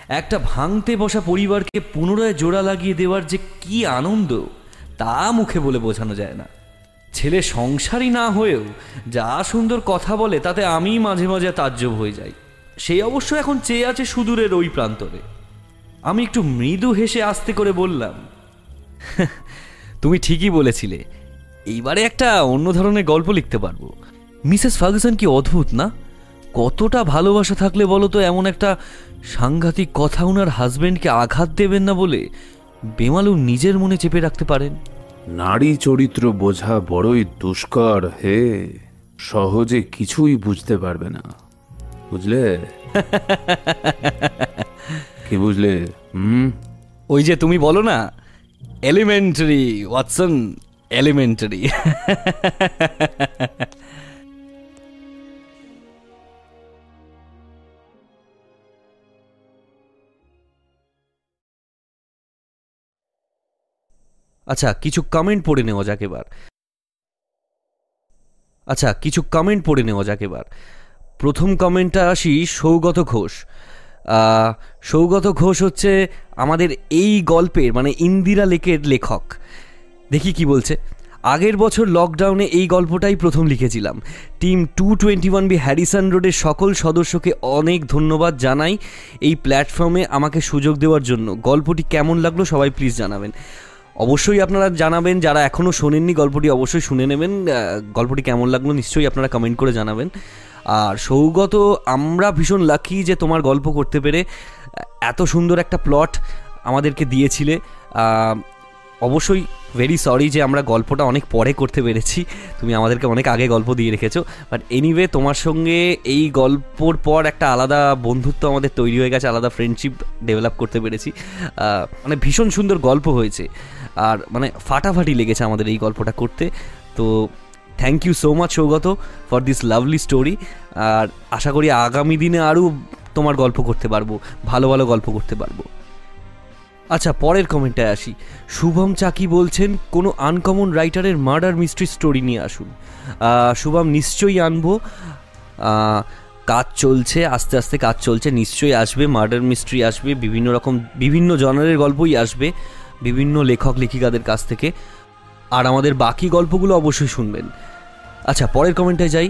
একটা ভাঙতে বসা পরিবারকে পুনরায় জোড়া লাগিয়ে দেওয়ার যে কি আনন্দ, তা মুখে বলে বোঝানো যায় না। ছেলে সংসারই না হয়েও যা সুন্দর কথা বলে তাতে আমি মাঝে মাঝে তাজ্জব হয়ে যাই। সেই অবশ্য এখন চেয়ে আছে সুদূরের ওই প্রান্তরে। আমি একটু মৃদু হেসে আস্তে করে বললাম, তুমি ঠিকই বলেছিলে, এইবারে একটা অন্য ধরনের গল্প লিখতে পারব। মিসেস ফার্গুসন কি অদ্ভুত না? কতটা ভালোবাসা থাকলে বলো তো এমন একটা সাংঘাতিক কথা ওনার হাজব্যান্ডকে আঘাত দেবেন না বলে বেমালু নিজের মনে চেপে রাখতে পারেন? নারী চরিত্র বোঝা বড়ই দুষ্কর হে। সহজে কিছুই বুঝতে পারবে না। বুঝলে? কি বুঝলে? হুম? ওই যে তুমি বলো না এলিমেন্টারি ওয়াটসন এলিমেন্টারি আচ্ছা কিছু কমেন্ট পড়ে নেওয়া যাক এবার। আচ্ছা কিছু কমেন্ট পড়ে নেওয়া যাক এবার। প্রথম কমেন্টটা আসি সৌগত ঘোষ। সৌগত ঘোষ হচ্ছে আমাদের এই গল্পের মানে ইন্দিরা লেকের লেখক। দেখি কি বলছে। আগের বছর লকডাউনে এই গল্পটাই প্রথম লিখেছিলাম। Team two twenty one B Harrison রোডের সকল সদস্যকে অনেক ধন্যবাদ জানাই এই প্ল্যাটফর্মে আমাকে সুযোগ দেওয়ার জন্য। গল্পটি কেমন লাগল সবাই প্লিজ জানাবেন। অবশ্যই আপনারা জানাবেন, যারা এখনও শোনেননি গল্পটি অবশ্যই শুনে নেবেন। গল্পটি কেমন লাগল নিশ্চয়ই আপনারা কমেন্ট করে জানাবেন। আর সৌগত, আমরা ভীষণ লাকি যে তোমার গল্প করতে পেরে এত সুন্দর একটা প্লট আমাদেরকে দিয়েছিলে। অবশ্যই ভেরি সরি যে আমরা গল্পটা অনেক পরে করতে পেরেছি। তুমি আমাদেরকে অনেক আগে গল্প দিয়ে রেখেছো। বাট এনিওয়ে তোমার সঙ্গে এই গল্পর পর একটা আলাদা বন্ধুত্ব আমাদের তৈরি হয়ে গেছে, আলাদা ফ্রেন্ডশিপ ডেভেলপ করতে পেরেছি। মানে ভীষণ সুন্দর গল্প হয়েছে। আর মানে ফাটাফাটি লেগেছে আমাদের এই গল্পটা করতে। তো thank you so much Sougata for this lovely story আর আশা করি আগামী দিনে আরও তোমার গল্প করতে পারব, ভালো ভালো গল্প করতে পারব। আচ্ছা পরের কমেন্টটায় আসি। শুভম চাকি বলছেন, কোনো আনকমন রাইটারের মার্ডার মিস্ট্রি স্টোরি নিয়ে আসুন। শুভম, নিশ্চয়ই আনব। কাজ চলছে, আস্তে আস্তে কাজ চলছে, নিশ্চয়ই আসবে মার্ডার মিস্ট্রি আসবে, বিভিন্ন রকম, বিভিন্ন জনারের গল্পই আসবে। বিভিন্ন লেখক লেখিকাদের কাছ থেকে। আর আমাদের বাকি গল্পগুলো অবশ্যই শুনবেন। আচ্ছা পরের কমেন্টে যাই।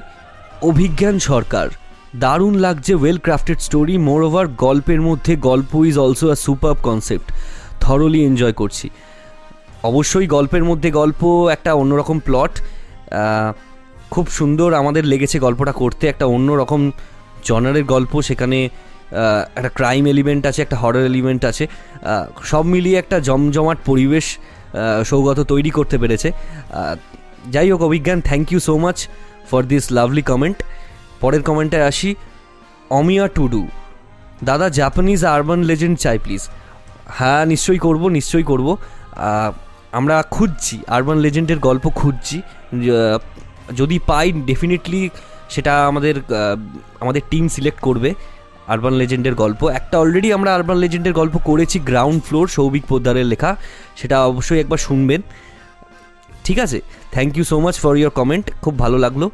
অভিজ্ঞান সরকার, দারুণ লাগছে well crafted story moreover গল্পের মধ্যে গল্প is also a super concept thoroughly enjoy করছি। অবশ্যই গল্পের মধ্যে গল্প একটা অন্যরকম প্লট খুব সুন্দর আমাদের লেগেছে গল্পটা করতে, একটা অন্যরকম জনারের গল্প। সেখানে একটা ক্রাইম এলিমেন্ট আছে, একটা হরর এলিমেন্ট আছে। সব মিলিয়ে একটা জমজমাট পরিবেশ সৌগত তৈরি করতে পেরেছে। যাই হোক, Abhigyan thank you so much for this lovely comment পরের কমেন্টে আসি, অমিয়া টুডু দাদা জাপানিজ আরবান লেজেন্ড চাই প্লিজ হ্যাঁ নিশ্চয়ই করব নিশ্চয়ই করব। আমরা খুঁজছি আরবান লেজেন্ডের গল্প খুঁজছি। যদি পাই ডেফিনেটলি সেটা আমাদের আমাদের টিম সিলেক্ট করবে। আরবান লেজেন্ডের গল্প। একটা অলরেডি আমরা আরবান লেজেন্ডের গল্প করেছি গ্রাউন্ড ফ্লোর সৌভিক পোদ্দারের লেখা। সেটা অবশ্যই একবার শুনবেন। ঠিক আছে? Thank you so much for your comment খুব ভালো লাগল।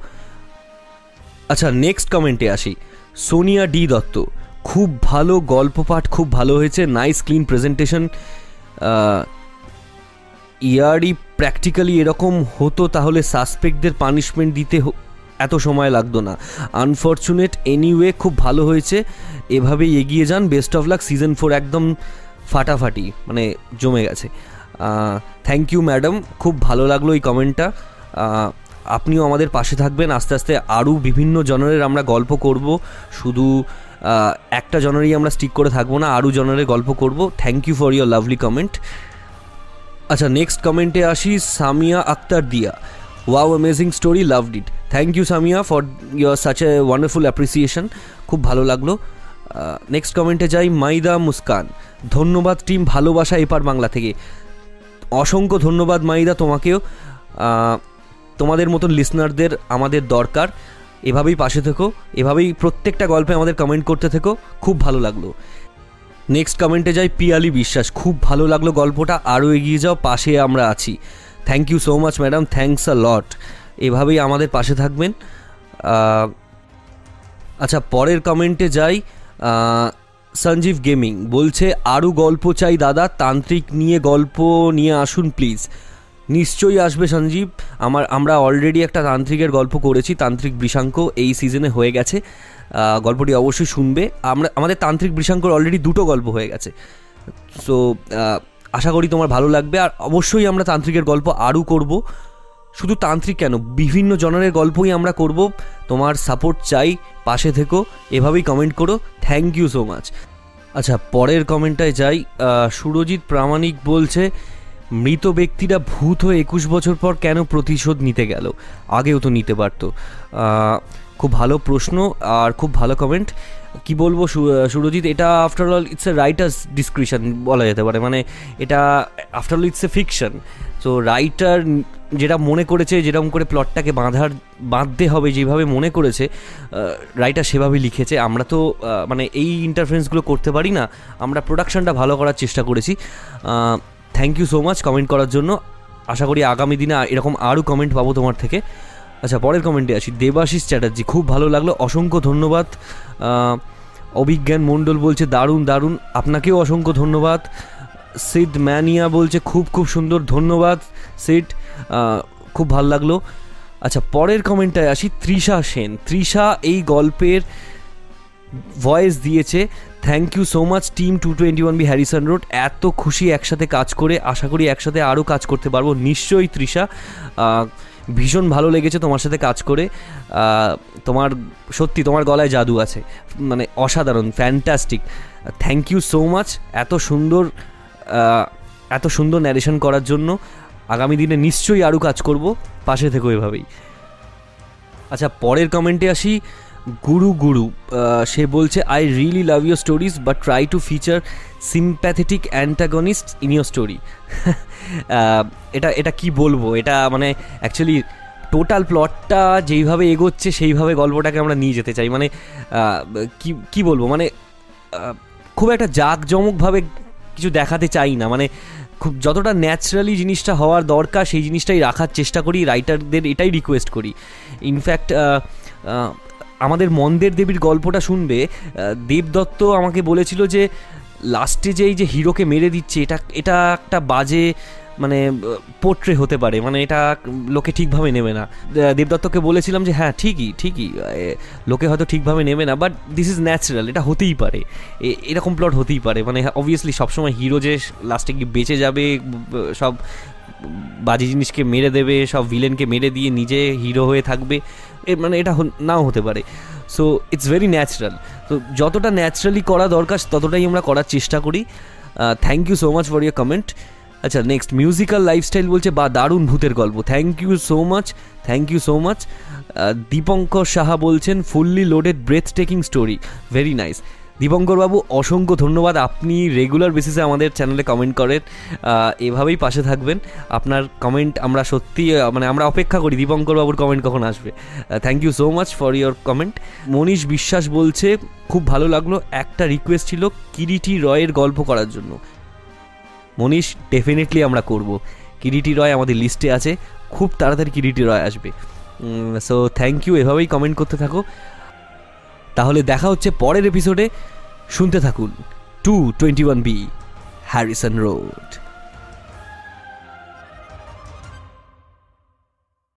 আচ্ছা নেক্সট কমেন্টে আসি। সোনিয়া ডি দত্ত, খুব ভালো গল্প পাঠ, খুব ভালো হয়েছে। নাইস ক্লিন প্রেজেন্টেশন ইয়ারই প্র্যাকটিক্যালি এরকম হতো, তাহলে সাসপেক্টদের পানিশমেন্ট দিতে এত সময় লাগতো না। আনফর্চুনেট এনিওয়ে খুব ভালো হয়েছে। এভাবেই এগিয়ে যান। Best of luck season four একদম ফাটাফাটি মানে জমে গেছে। থ্যাংক ইউ ম্যাডাম খুব ভালো লাগল এই কমেন্টটা আপনিও আমাদের পাশে থাকবেন। আস্তে আস্তে আরও বিভিন্ন জনারের আমরা গল্প করব। শুধু একটা জনারই আমরা স্টিক করে থাকব না, আরও জনারের গল্প করব। Thank you for your lovely comment আচ্ছা নেক্সট কমেন্টে আসি Samia Akhtar Diya. Wow amazing story loved it thank you Samia for your such a wonderful appreciation খুব ভালো লাগল। নেক্সট কমেন্টে যাই, মাইদা মুস্কান। ধন্যবাদ টিম ভালোবাসা এপার বাংলা থেকে। অসংখ্য ধন্যবাদ মাইদা তোমাকেও। তোমাদের মতন লিসনারদের আমাদের দরকার। এভাবেই পাশে থেকো, এভাবেই প্রত্যেকটা গল্পে আমাদের কমেন্ট করতে থেকো। খুব ভালো লাগল। নেক্সট কমেন্টে যাই, পিয়ালি বিশ্বাস। খুব ভালো লাগল গল্পটা। আরও এগিয়ে যাও, পাশে আমরা আছি। Thank you so much madam thanks a lot এভাবেই আমাদের পাশে থাকবেন। আচ্ছা পরের কমেন্টে যাই। সঞ্জীব গেমিং বলছে আরও গল্প চাই দাদা, তান্ত্রিক নিয়ে গল্প নিয়ে আসুন প্লিজ নিশ্চয়ই আসবে সঞ্জীব। আমার, আমরা অলরেডি একটা তান্ত্রিকের গল্প করেছি, তান্ত্রিক বৃষাঙ্ক, এই সিজনে হয়ে গেছে। গল্পটি অবশ্যই শুনবে। আমরা, আমাদের তান্ত্রিক বৃষাঙ্কর অলরেডি দুটো গল্প হয়ে গেছে। সো আশা করি তোমার ভালো লাগবে। আর অবশ্যই আমরা তান্ত্রিকের গল্প আরও করব। শুধু তান্ত্রিক কেন? বিভিন্ন জনারের গল্পই আমরা করব। তোমার সাপোর্ট চাই, পাশে থেকো, এভাবেই কমেন্ট করো। থ্যাংক ইউ সো মাচ আচ্ছা পরের কমেন্টটায় যাই। সুরজিৎ প্রামাণিক বলছে, মৃত ব্যক্তিরা ভূত হয়ে একুশ বছর পর কেন প্রতিশোধ নিতে গেল? আগেও তো নিতে পারতো। খুব ভালো প্রশ্ন আর খুব ভালো কমেন্ট কি বলব সুরজিৎ, এটা after all it's a writer's description বলা যেতে পারে। মানে এটা after all it's a fiction তো রাইটার যেটা মনে করেছে, যেরকম করে প্লটটাকে বাঁধার, বাঁধতে হবে, যেভাবে মনে করেছে রাইটার সেভাবেই লিখেছে। আমরা তো মানে এই ইন্টারফারেন্সগুলো করতে পারি না। আমরা প্রোডাকশনটা ভালো করার চেষ্টা করেছি। Thank you so much comment করার জন্য। আশা করি আগামী দিনে এরকম আরও কমেন্ট পাবো তোমার থেকে। আচ্ছা পরের কমেন্টে আসি। দেবাশিস চ্যাটার্জি, খুব ভালো লাগল। অসংখ্য ধন্যবাদ। অভিজ্ঞান মণ্ডল বলছে, দারুণ দারুণ। আপনাকেও অসংখ্য ধন্যবাদ। সিড ম্যানিয়া বলছে, খুব খুব সুন্দর, ধন্যবাদ সিড। খুব ভালো লাগল। আচ্ছা পরের কমেন্টটায় আসি, তৃষা সেন। তৃষা এই গল্পের ভয়েস দিয়েছে thank you so much team two twenty one B Harrison road এত খুশি একসাথে কাজ করে, আশা করি একসাথে আরও কাজ করতে পারব। নিশ্চয়ই তৃষা। ভীষণ ভালো লেগেছে তোমার সাথে কাজ করে। তোমার, সত্যি তোমার গলায় জাদু আছে। মানে অসাধারণ fantastic thank you so much এত সুন্দর এত সুন্দর ন্যারেশন করার জন্য আগামী দিনে নিশ্চয়ই আরও কাজ করব। পাশে থেকো এভাবেই। আচ্ছা পরের কমেন্টে আসি। গুরু গুরু সে বলছে I really love your stories but try to feature sympathetic antagonist in your story এটা এটা কি বলব? এটা মানে অ্যাকচুয়ালি টোটাল প্লটটা যেইভাবে এগোচ্ছে, সেইভাবে গল্পটাকে আমরা নিয়ে যেতে চাই। মানে কি কি বলব? মানে খুব একটা জাঁকজমকভাবে কিছু দেখাতে চাই না। মানে খুব যতটা ন্যাচারালি জিনিসটা হওয়ার দরকার, সেই জিনিসটাই রাখার চেষ্টা করি রাইটারদের এটাই রিকোয়েস্ট করি। ইনফ্যাক্ট আমাদের মন্দের দেবীর গল্পটা শুনবে দেবদত্ত আমাকে বলেছিল যে, লাস্টে যে এই যে হিরোকে মেরে দিচ্ছে, এটা এটা একটা বাজে মানে পোট্রে হতে পারে মানে এটা লোকে ঠিকভাবে নেবে না। দেবদত্তকে বলেছিলাম যে হ্যাঁ ঠিকই ঠিকই লোকে হয়তো ঠিকভাবে নেবে না বাট দিস ইজ ন্যাচারাল এটা হতেই পারে। এরকম প্লট হতেই পারে মানে অবভিয়াসলি সবসময় হিরো যে লাস্টে গিয়ে বেঁচে যাবে সব বাজে জিনিসকে মেরে দেবে, সব ভিলেনকে মেরে দিয়ে নিজে হিরো হয়ে থাকবে মানে এটা নাও হতে পারে। সো ইটস ভেরি ন্যাচারাল তো যতটা ন্যাচারালি করা দরকার, ততটাই আমরা করার চেষ্টা করি। Thank you so much for your comment আচ্ছা নেক্সট মিউজিক্যাল লাইফস্টাইল বলছে, বা দারুণ ভূতের গল্প। Thank you so much thank you so much Dipankar Saha বলছেন fully loaded breathtaking story very nice Dipankar বাবু অসংখ্য ধন্যবাদ। আপনি রেগুলার বেসিসে আমাদের চ্যানেলে কমেন্ট করেন এভাবেই পাশে থাকবেন। আপনার কমেন্ট আমরা সত্যি মানে আমরা অপেক্ষা করি দীপঙ্কর বাবুর কমেন্ট কখন আসবে। Thank you so much for your comment Manish Biswas বলছে, খুব ভালো লাগল, একটা রিকোয়েস্ট ছিল কিরিটি রয়ের গল্প করার জন্য। মনীষ ডেফিনেটলি আমরা করব। কিরিটি রয় আমাদের লিস্টে আছে, খুব তাড়াতাড়ি কিরিটি রয় আসবে। সো থ্যাংক ইউ এভাবেই কমেন্ট করতে থাকো। তাহলে দেখা হচ্ছে পরের এপিসোডে শুনতে থাকুন। Two twenty one B Harrison road